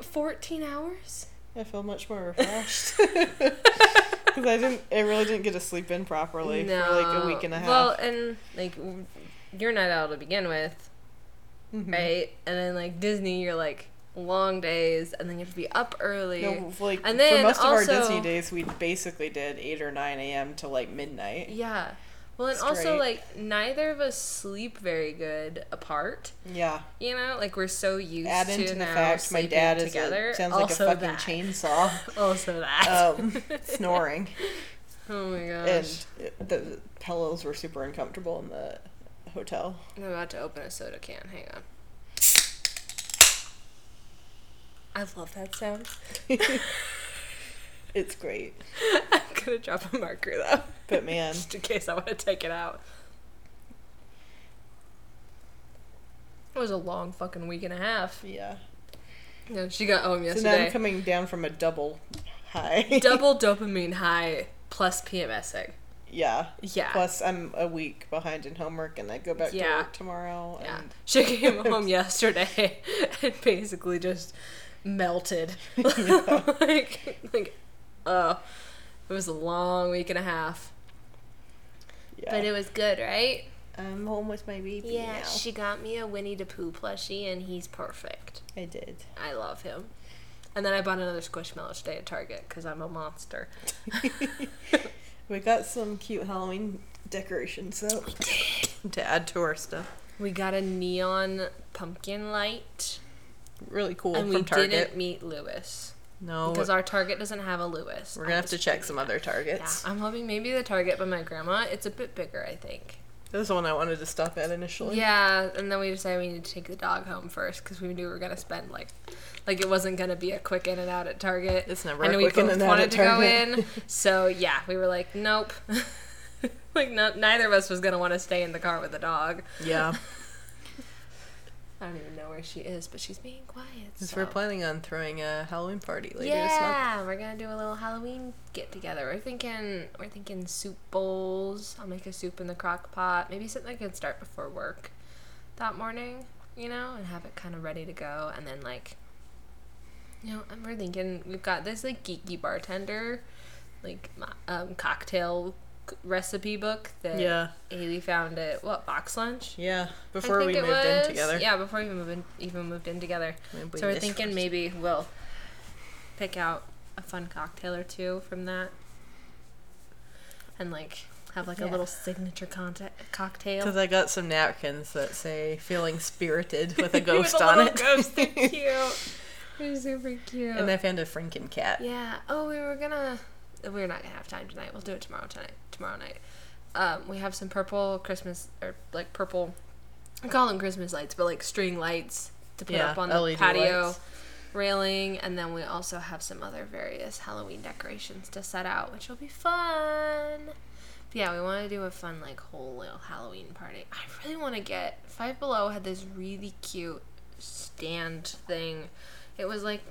fourteen hours. I feel much more refreshed. Because I didn't, I really didn't get to sleep in properly for like a week and a half. Well, and like you're not out to begin with, Mhm. right? And then like Disney, you're like long days, and then you have to be up early. No, like And for then most of our Disney days, we basically did eight or nine a.m. to like midnight. Yeah. Well, and also like neither of us sleep very good apart. Yeah. You know, like we're so used Add to into the fact my dad is together. a, sounds like also a fucking that. chainsaw. Also that. Um, snoring. Oh my gosh. and the pillows were super uncomfortable in the hotel. I'm about to open a soda can. Hang on. I love that sound. It's great, I'm gonna drop a marker though. but man, Just in case I want to take it out. It was a long fucking week and a half. yeah. No, she got home yesterday. So now. I'm coming down from a double high. Double dopamine high plus PMSing. yeah. Yeah. Plus, I'm a week behind in homework, and I go back to work tomorrow. Yeah. And She came home yesterday and basically just melted. like, like, oh, it was a long week and a half. yeah, But it was good, right? I'm home with my baby Yeah, now. she got me a Winnie the Pooh plushie, and he's perfect. I did. I love him. And then I bought another Squishmallow today at Target because I'm a monster. We got some cute Halloween decorations though to add to our stuff. We got a neon pumpkin light, Really cool and we Target. didn't meet Lewis no, because our Target doesn't have a Lewis. we're gonna have to check some other Targets. Yeah. I'm hoping maybe the Target by my grandma. It's a bit bigger, I think. That was the one I wanted to stop at initially. Yeah, and then we decided we needed to take the dog home first because we knew we were gonna spend like, like it wasn't gonna be a quick in and out at Target. It's never I a know quick we in both wanted to go in, so yeah, we were like, nope. like not, neither of us was gonna want to stay in the car with the dog. Yeah, I don't even know where she is, but she's being quiet. because so. we're planning on throwing a Halloween party later this month. Yeah, we're gonna do a little Halloween get together. We're thinking we're thinking soup bowls. I'll make a soup in the crock pot. Maybe something I can start before work that morning, you know, and have it kind of ready to go. And then like, you know, and we're thinking we've got this like geeky bartender, like um, cocktail recipe book that Yeah, Haley found at what BoxLunch. yeah. Before we moved in together. Yeah, before we moved in, even moved in together. Maybe So we're thinking first. maybe we'll pick out a fun cocktail or two from that, and like have like a little signature contact cocktail. Because I got some napkins that say "feeling spirited" with a With ghost a on it. Ghost, cute. They're super cute. and I found a Franken cat. yeah. Oh, we were gonna. We're not gonna have time tonight. We'll do it tomorrow tonight. Tomorrow night. Um, we have some purple Christmas or like purple. I call them Christmas lights, but like string lights to put Yeah, up on the LED patio lights. railing, and then we also have some other various Halloween decorations to set out, which will be fun. But yeah, we want to do a fun like whole little Halloween party. I really want to get Five Below had this really cute stand thing. It was like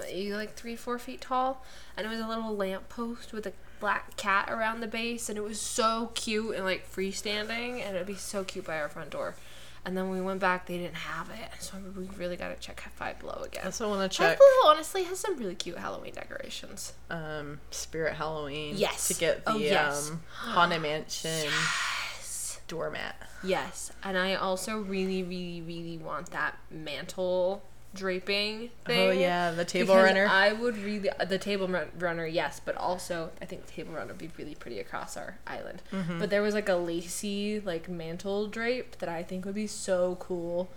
maybe like three four feet tall, and it was a little lamp post with a black cat around the base, and it was so cute and like freestanding, and it'd be so cute by our front door. And then when we went back, they didn't have it, so we really got to check Five Below again. I also want to check. Five Below honestly has some really cute Halloween decorations. um, Spirit Halloween. Yes. To get the Oh, yes. um, Haunted Mansion Yes. doormat. Yes, and I also really, really, really want that mantle draping thing. Oh yeah, the table runner. I would really the table run- runner, yes, but also I think the table runner would be really pretty across our island. Mm-hmm. But there was like a lacy like mantle drape that I think would be so cool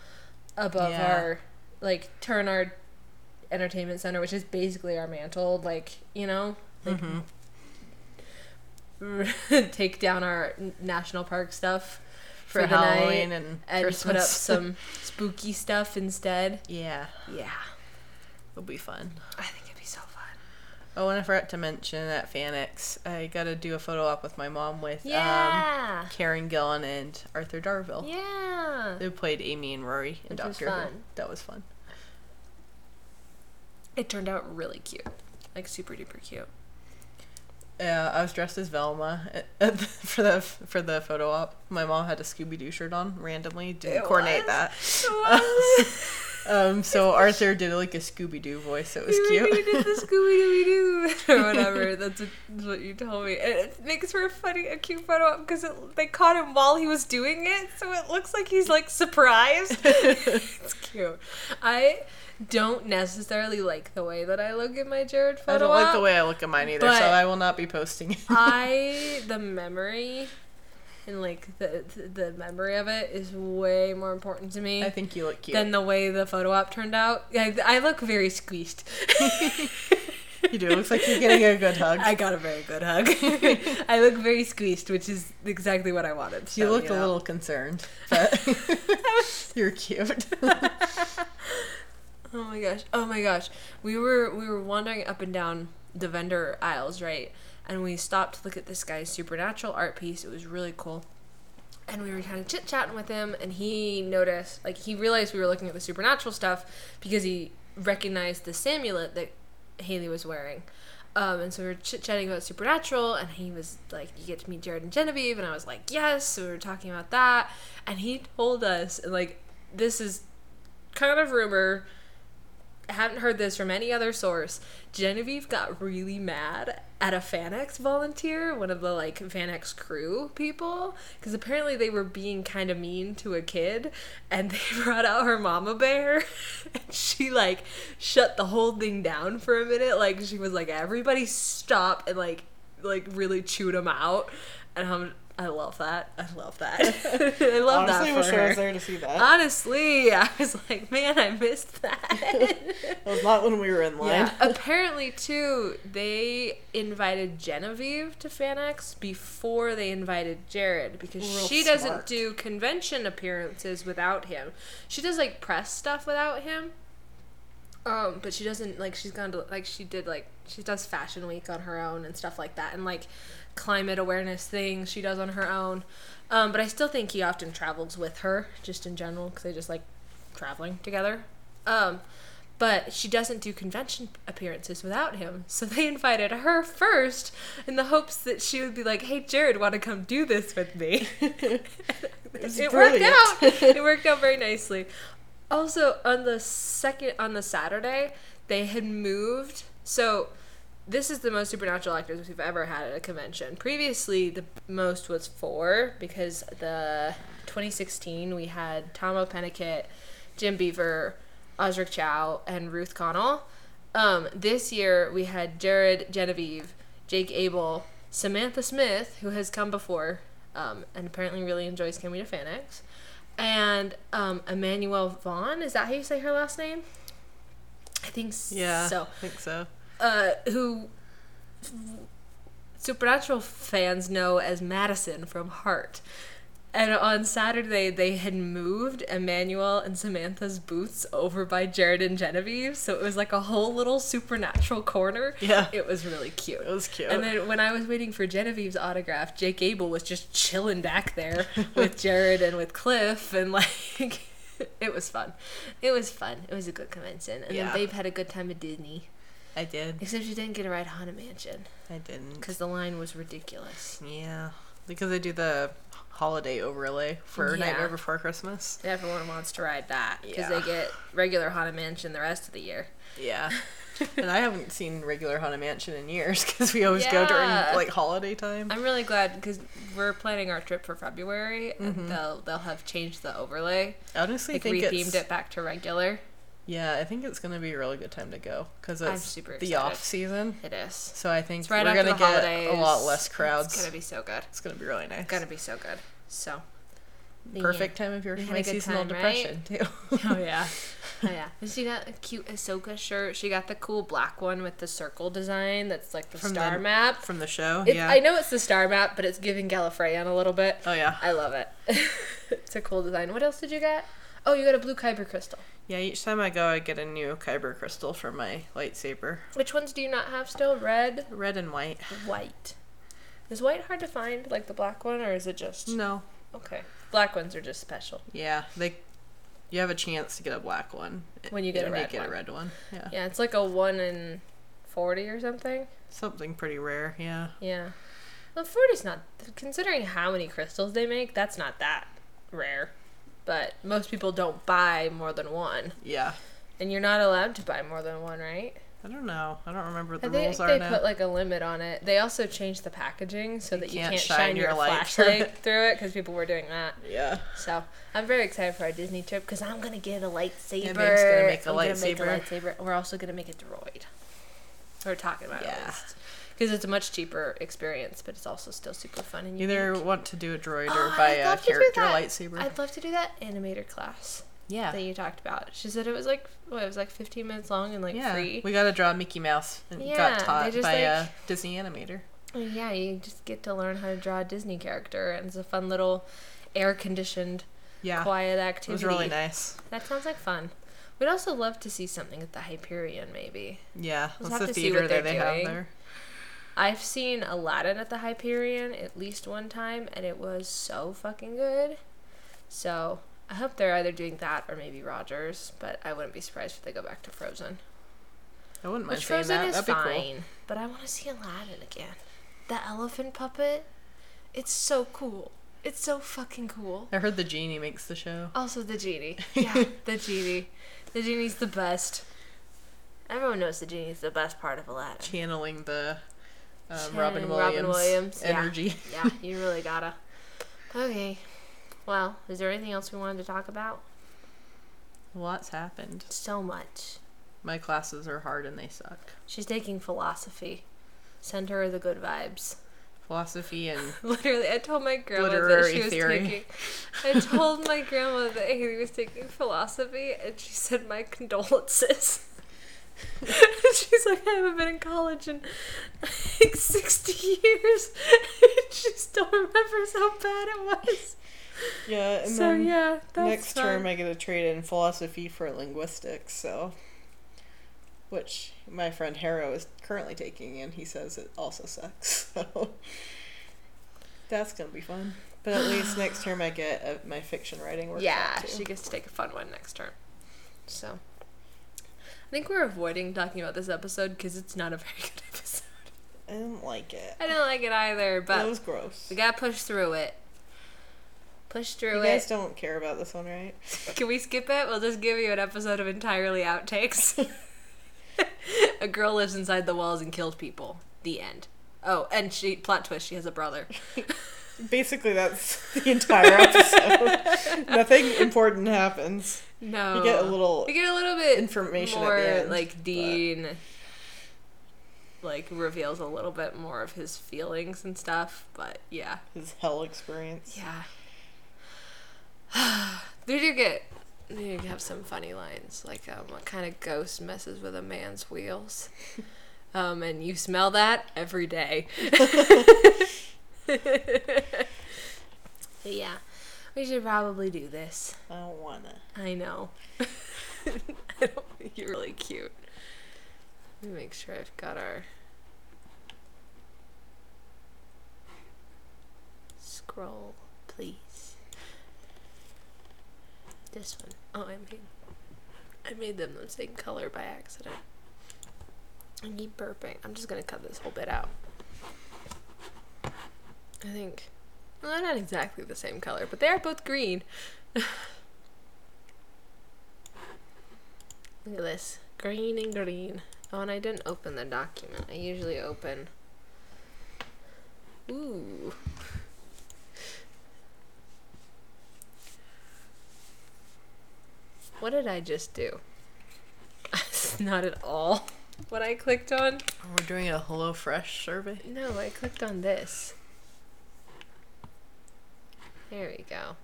above Yeah. our like turn our entertainment center, which is basically our mantle, like you know, like Mm-hmm. take down our national park stuff for, for the Halloween night and, and Christmas. put up some spooky stuff instead. yeah, Yeah, it'll be fun. I think it'd be so fun. Oh, and I forgot to mention at FanX, I got to do a photo op with my mom with um, Karen Gillan and Arthur Darvill. yeah. They played Amy and Rory in Which Doctor Who. That was fun. It turned out really cute, like super duper cute. Yeah, I was dressed as Velma at- at the- for the for the photo op. My mom had a Scooby Doo shirt on randomly. Didn't It coordinate was. that. Um, so Arthur did like a Scooby Doo voice. It was You cute. did the Scooby Doo or whatever. That's what, that's what you told me. And it makes for a funny, a cute photo op because they caught him while he was doing it, so it looks like he's like surprised. it's cute. I don't necessarily like the way that I look in my Jared photo. I don't like the way I look at mine either, so I will not be posting it. I the memory and like the the memory of it is way more important to me I think you look cute. than the way the photo op turned out. I, I look very squeezed. You do. It looks like you're getting a good hug. I got a very good hug. I look very squeezed, which is exactly what I wanted. you so, looked a know. little concerned, but you're cute. Oh my gosh. Oh my gosh. We were we were wandering up and down the vendor aisles, right? And we stopped to look at this guy's supernatural art piece. It was really cool. And we were kind of chit chatting with him, and he noticed, like, he realized we were looking at the supernatural stuff because he recognized the amulet that Haley was wearing. Um, and so we were chit chatting about supernatural, and he was like, "You get to meet Jared and Genevieve," and I was like, "Yes." So we were talking about that, and he told us, and like, this is kind of rumor. Haven't heard this from any other source. Genevieve got really mad at a FanX volunteer, one of the like FanX crew people, because apparently they were being kind of mean to a kid, and they brought out her mama bear, and she like shut the whole thing down for a minute. Like she was like, "Everybody stop!" and like like really chewed him out, and I'm. I love that. I love that. I love Honestly, that wish for I her. was there to see that. Honestly, I was like, man, I missed that. It was not when we were in line. yeah. Apparently, too, they invited Genevieve to FanX before they invited Jared because Real she doesn't do convention appearances without him. She does like press stuff without him. Um, but she doesn't like she's gone to like she did like she does fashion week on her own and stuff like that and like climate awareness things she does on her own. Um, but I still think he often travels with her just in general because they just like traveling together. Um, but she doesn't do convention appearances without him. So they invited her first in the hopes that she would be like, "Hey, Jared, want to come do this with me?" it was worked out. it worked out very nicely. Also, on the second on the Saturday, they had moved. So this is the most supernatural actors we've ever had at a convention. Previously, the most was four because the 2016 we had Tahmoh Penikett, Jim Beaver, Osric Chau, and Ruth Connell. Um, this year we had Jared Genevieve, Jake Abel, Samantha Smith, who has come before, um, and apparently really enjoys coming to FanX, and um, Emmanuelle Vaughn. Is that how you say her last name? I think Yeah, so I think so. Uh, who Supernatural fans know as Madison from Heart. And on Saturday, they had moved Emmanuelle and Samantha's booths over by Jared and Genevieve, so it was like a whole little supernatural corner. Yeah. It was really cute. It was cute. And then when I was waiting for Genevieve's autograph, Jake Abel was just chilling back there with Jared and with Cliff, and like, it was fun. It was fun. It was a good convention. And Yeah. then Babe had a good time at Disney. I did. Except you didn't get a ride Haunted Mansion I didn't. because the line was ridiculous. Yeah, because they do the holiday overlay for Yeah. Nightmare Before Christmas. Everyone wants to ride that because Yeah. they get regular Haunted Mansion the rest of the year. Yeah. and I haven't seen regular Haunted Mansion in years because we always go during like holiday time. I'm really glad because we're planning our trip for February and mm-hmm. they'll they'll have changed the overlay, honestly like think rethemed it's it back to regular. Yeah, I think it's gonna be a really good time to go because I'm it's super the excited. off season. It is. So I think right we're gonna get holidays. a lot less crowds. It's gonna be so good. It's gonna be really nice. It's Gonna be so good. So. yeah. Perfect time of year for my seasonal time, right? depression too. Oh yeah. Oh yeah. And she got a cute Ahsoka shirt. She got the cool black one with the circle design that's like the From star the- map. From the show, It, yeah. I know it's the star map, but it's giving Gallifreyan a little bit. Oh yeah, I love it. it's a cool design. What else did you get? Oh, you got a blue kyber crystal. Yeah. Each time I go, I get a new kyber crystal for my lightsaber, Which ones do you not have still? Red, red and white. white. Is white hard to find, like the black one, or is it just No, okay? Black ones are just special. yeah, they. You have a chance to get a black one When you get a red get a red one. Yeah. Yeah, it's like a one in forty or something. something pretty rare. Yeah, Yeah. Well, 40's not, considering how many crystals they make, that's not that rare. But most people don't buy more than one. yeah. And you're not allowed to buy more than one, right? I don't know. I don't remember what the I think rules are they now. put like a limit on it. They also changed the packaging so You that you can't can't shine shine, your your, light flashlight through it because people were doing that. yeah. So I'm very excited for our Disney trip because I'm gonna get a lightsaber. Babe's gonna make a I'm gonna make lightsaber. lightsaber. We're also gonna make a droid. We're talking about Yeah. it because it's a much cheaper experience, but it's also still super fun and unique. Either want to do a droid or Oh, buy a love to do character lightsaber. I'd love to do that animator class. Yeah. that you talked about. She said it was like what it was like 15 minutes long and like yeah. free. We got to draw Mickey Mouse and Yeah, got taught just, by like- a Disney animator. Yeah, you just get to learn how to draw a Disney character, and it's a fun little air conditioned, Yeah. quiet activity. It was really nice. That sounds like fun. We'd also love to see something at the Hyperion, maybe. Yeah. We'll That's have the to see theater what that they have doing. there. I've seen Aladdin at the Hyperion at least one time, and it was so fucking good. So I hope they're either doing that or maybe Rogers, but I wouldn't be surprised if they go back to Frozen. I wouldn't mind Which seeing Frozen that. is That'd be fine, cool. but I want to see Aladdin again. The elephant puppet, it's so cool. It's so fucking cool. I heard the genie makes the show. Also the genie. Yeah, the genie. The genie's the best. Everyone knows the genie's the best part of Aladdin. Channeling the um, Robin Williams, Robin Williams, energy. yeah, you really gotta. Okay. Well, is there anything else we wanted to talk about? Lots happened. So much. My classes are hard and they suck. She's taking philosophy. Send her the good vibes. Philosophy and Literally, I told my grandma that she was theory. taking. I told my grandma that Haley was taking philosophy, and she said, "My condolences." She's like, I haven't been in college in like sixty years. she still remembers how bad it was. yeah. And so then yeah, that's next term. I get to trade in philosophy for linguistics. So, which my friend Harrow is currently taking, and he says it also sucks. So that's gonna be fun. But at least next term I get uh, my fiction writing workshop Yeah, she gets to take a fun one next term. So, I think we're avoiding talking about this episode because it's not a very good episode. I didn't like it. I don't like it either, but it was gross. we gotta push through it. Push through You through guys don't care about this one, right? Can we skip it? We'll just give you an episode of entirely outtakes. a girl lives inside the walls and kills people. The end. Oh, and she plot twist. She has a brother. Basically, that's the entire episode. Nothing important happens. No, You get a little We get a little bit information at more. the end, like but- Dean, like reveals a little bit more of his feelings and stuff. But yeah, his hell experience. yeah. they do get. They do have some funny lines, like um, what kind of ghost messes with a man's wheels? Um, and you smell that every day. But yeah, we should probably do this. I don't wanna. I know. I don't, think you're really cute. Let me make sure I've got our scroll, please. This one. Oh, I made I made them the same color by accident. I keep burping. I'm just gonna cut this whole bit out. I think. Well, they're not exactly the same color, but they are both green. Look at this. Green and green. Oh, and I didn't open the document. I usually open. Ooh. What did I just do? It's not at all what I clicked on. Oh, we're doing a Hello Fresh survey. No, I clicked on this. There we go.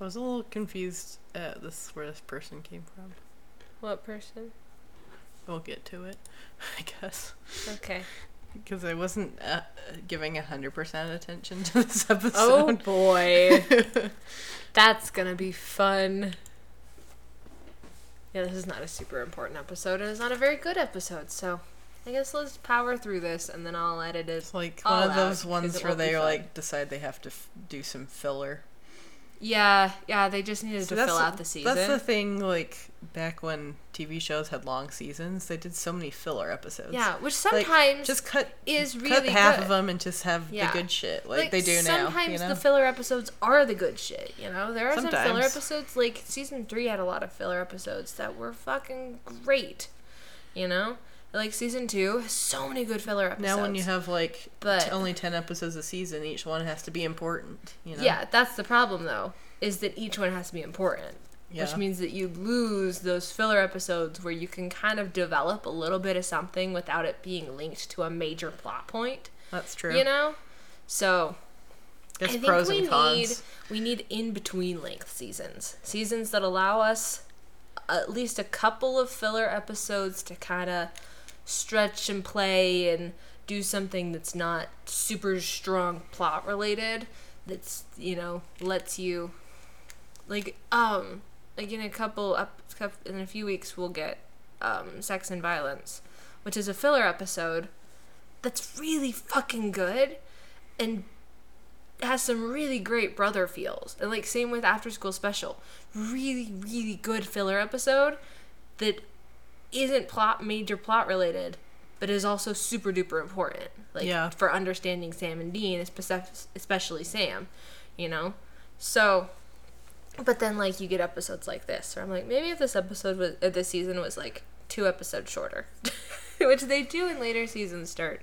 I was a little confused at this where this person came from. What person? We'll get to it, I guess, Okay. because I wasn't uh, giving hundred percent attention to this episode. Oh boy. That's gonna be fun. Yeah, this is not a super important episode, and it's not a very good episode, so I guess let's power through this, and then I'll edit it. It's like All one of those ones where they like decide they have to f- do some filler. Yeah, yeah, they just needed So to fill out the season. That's the thing. Like back when TV shows had long seasons, they did so many filler episodes. yeah, which Like, sometimes just cut is really cut half good. of them and just have Yeah. the good shit like, they do now. Sometimes You know? the filler episodes are the good shit. You know, there are some filler episodes. Like season three had a lot of filler episodes that were fucking great. You know, like season two so many good filler episodes. now when you have like But- t- only ten episodes a season, each one has to be important. You know. yeah, that's the problem though, is that each one has to be important. Yeah. Which means that you lose those filler episodes where you can kind of develop a little bit of something without it being linked to a major plot point. That's true. You know? So I think pros we cons. need we need in between length seasons. Seasons that allow us at least a couple of filler episodes to kind of stretch and play and do something that's not super strong plot related that's, you know, lets you like um like in a couple up in a few weeks we'll get um Sex and Violence, which is a filler episode that's really fucking good and has some really great brother feels. And like same with After School Special. Really, really good filler episode that isn't plot major plot related, but is also super duper important. Like Yeah. for understanding Sam and Dean, especially Sam, you know? So but then like you get episodes like this where I'm like maybe if this episode was uh, this season was like two episodes shorter, which they do in later seasons start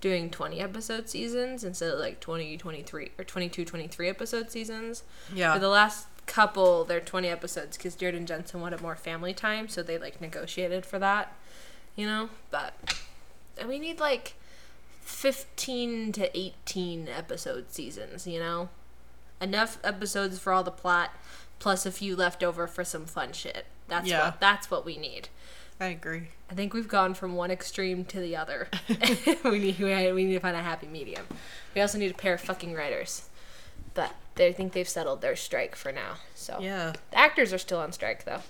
doing 20 episode seasons instead of like 20 23 or 22 23 episode seasons. Yeah. For the last couple they're 20 episodes cuz Jared and Jensen wanted more family time so they like negotiated for that, you know? But and we need like 15 to 18 episode seasons, you know? Enough episodes for all the plot plus a few left over for some fun shit. That's Yeah. what that's what we need. I agree. I think we've gone from one extreme to the other. we need we need to find a happy medium. We also need a pair of fucking writers, but they think they've settled their strike for now. So Yeah, the actors are still on strike though.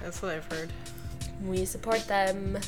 that's what I've heard. We support them.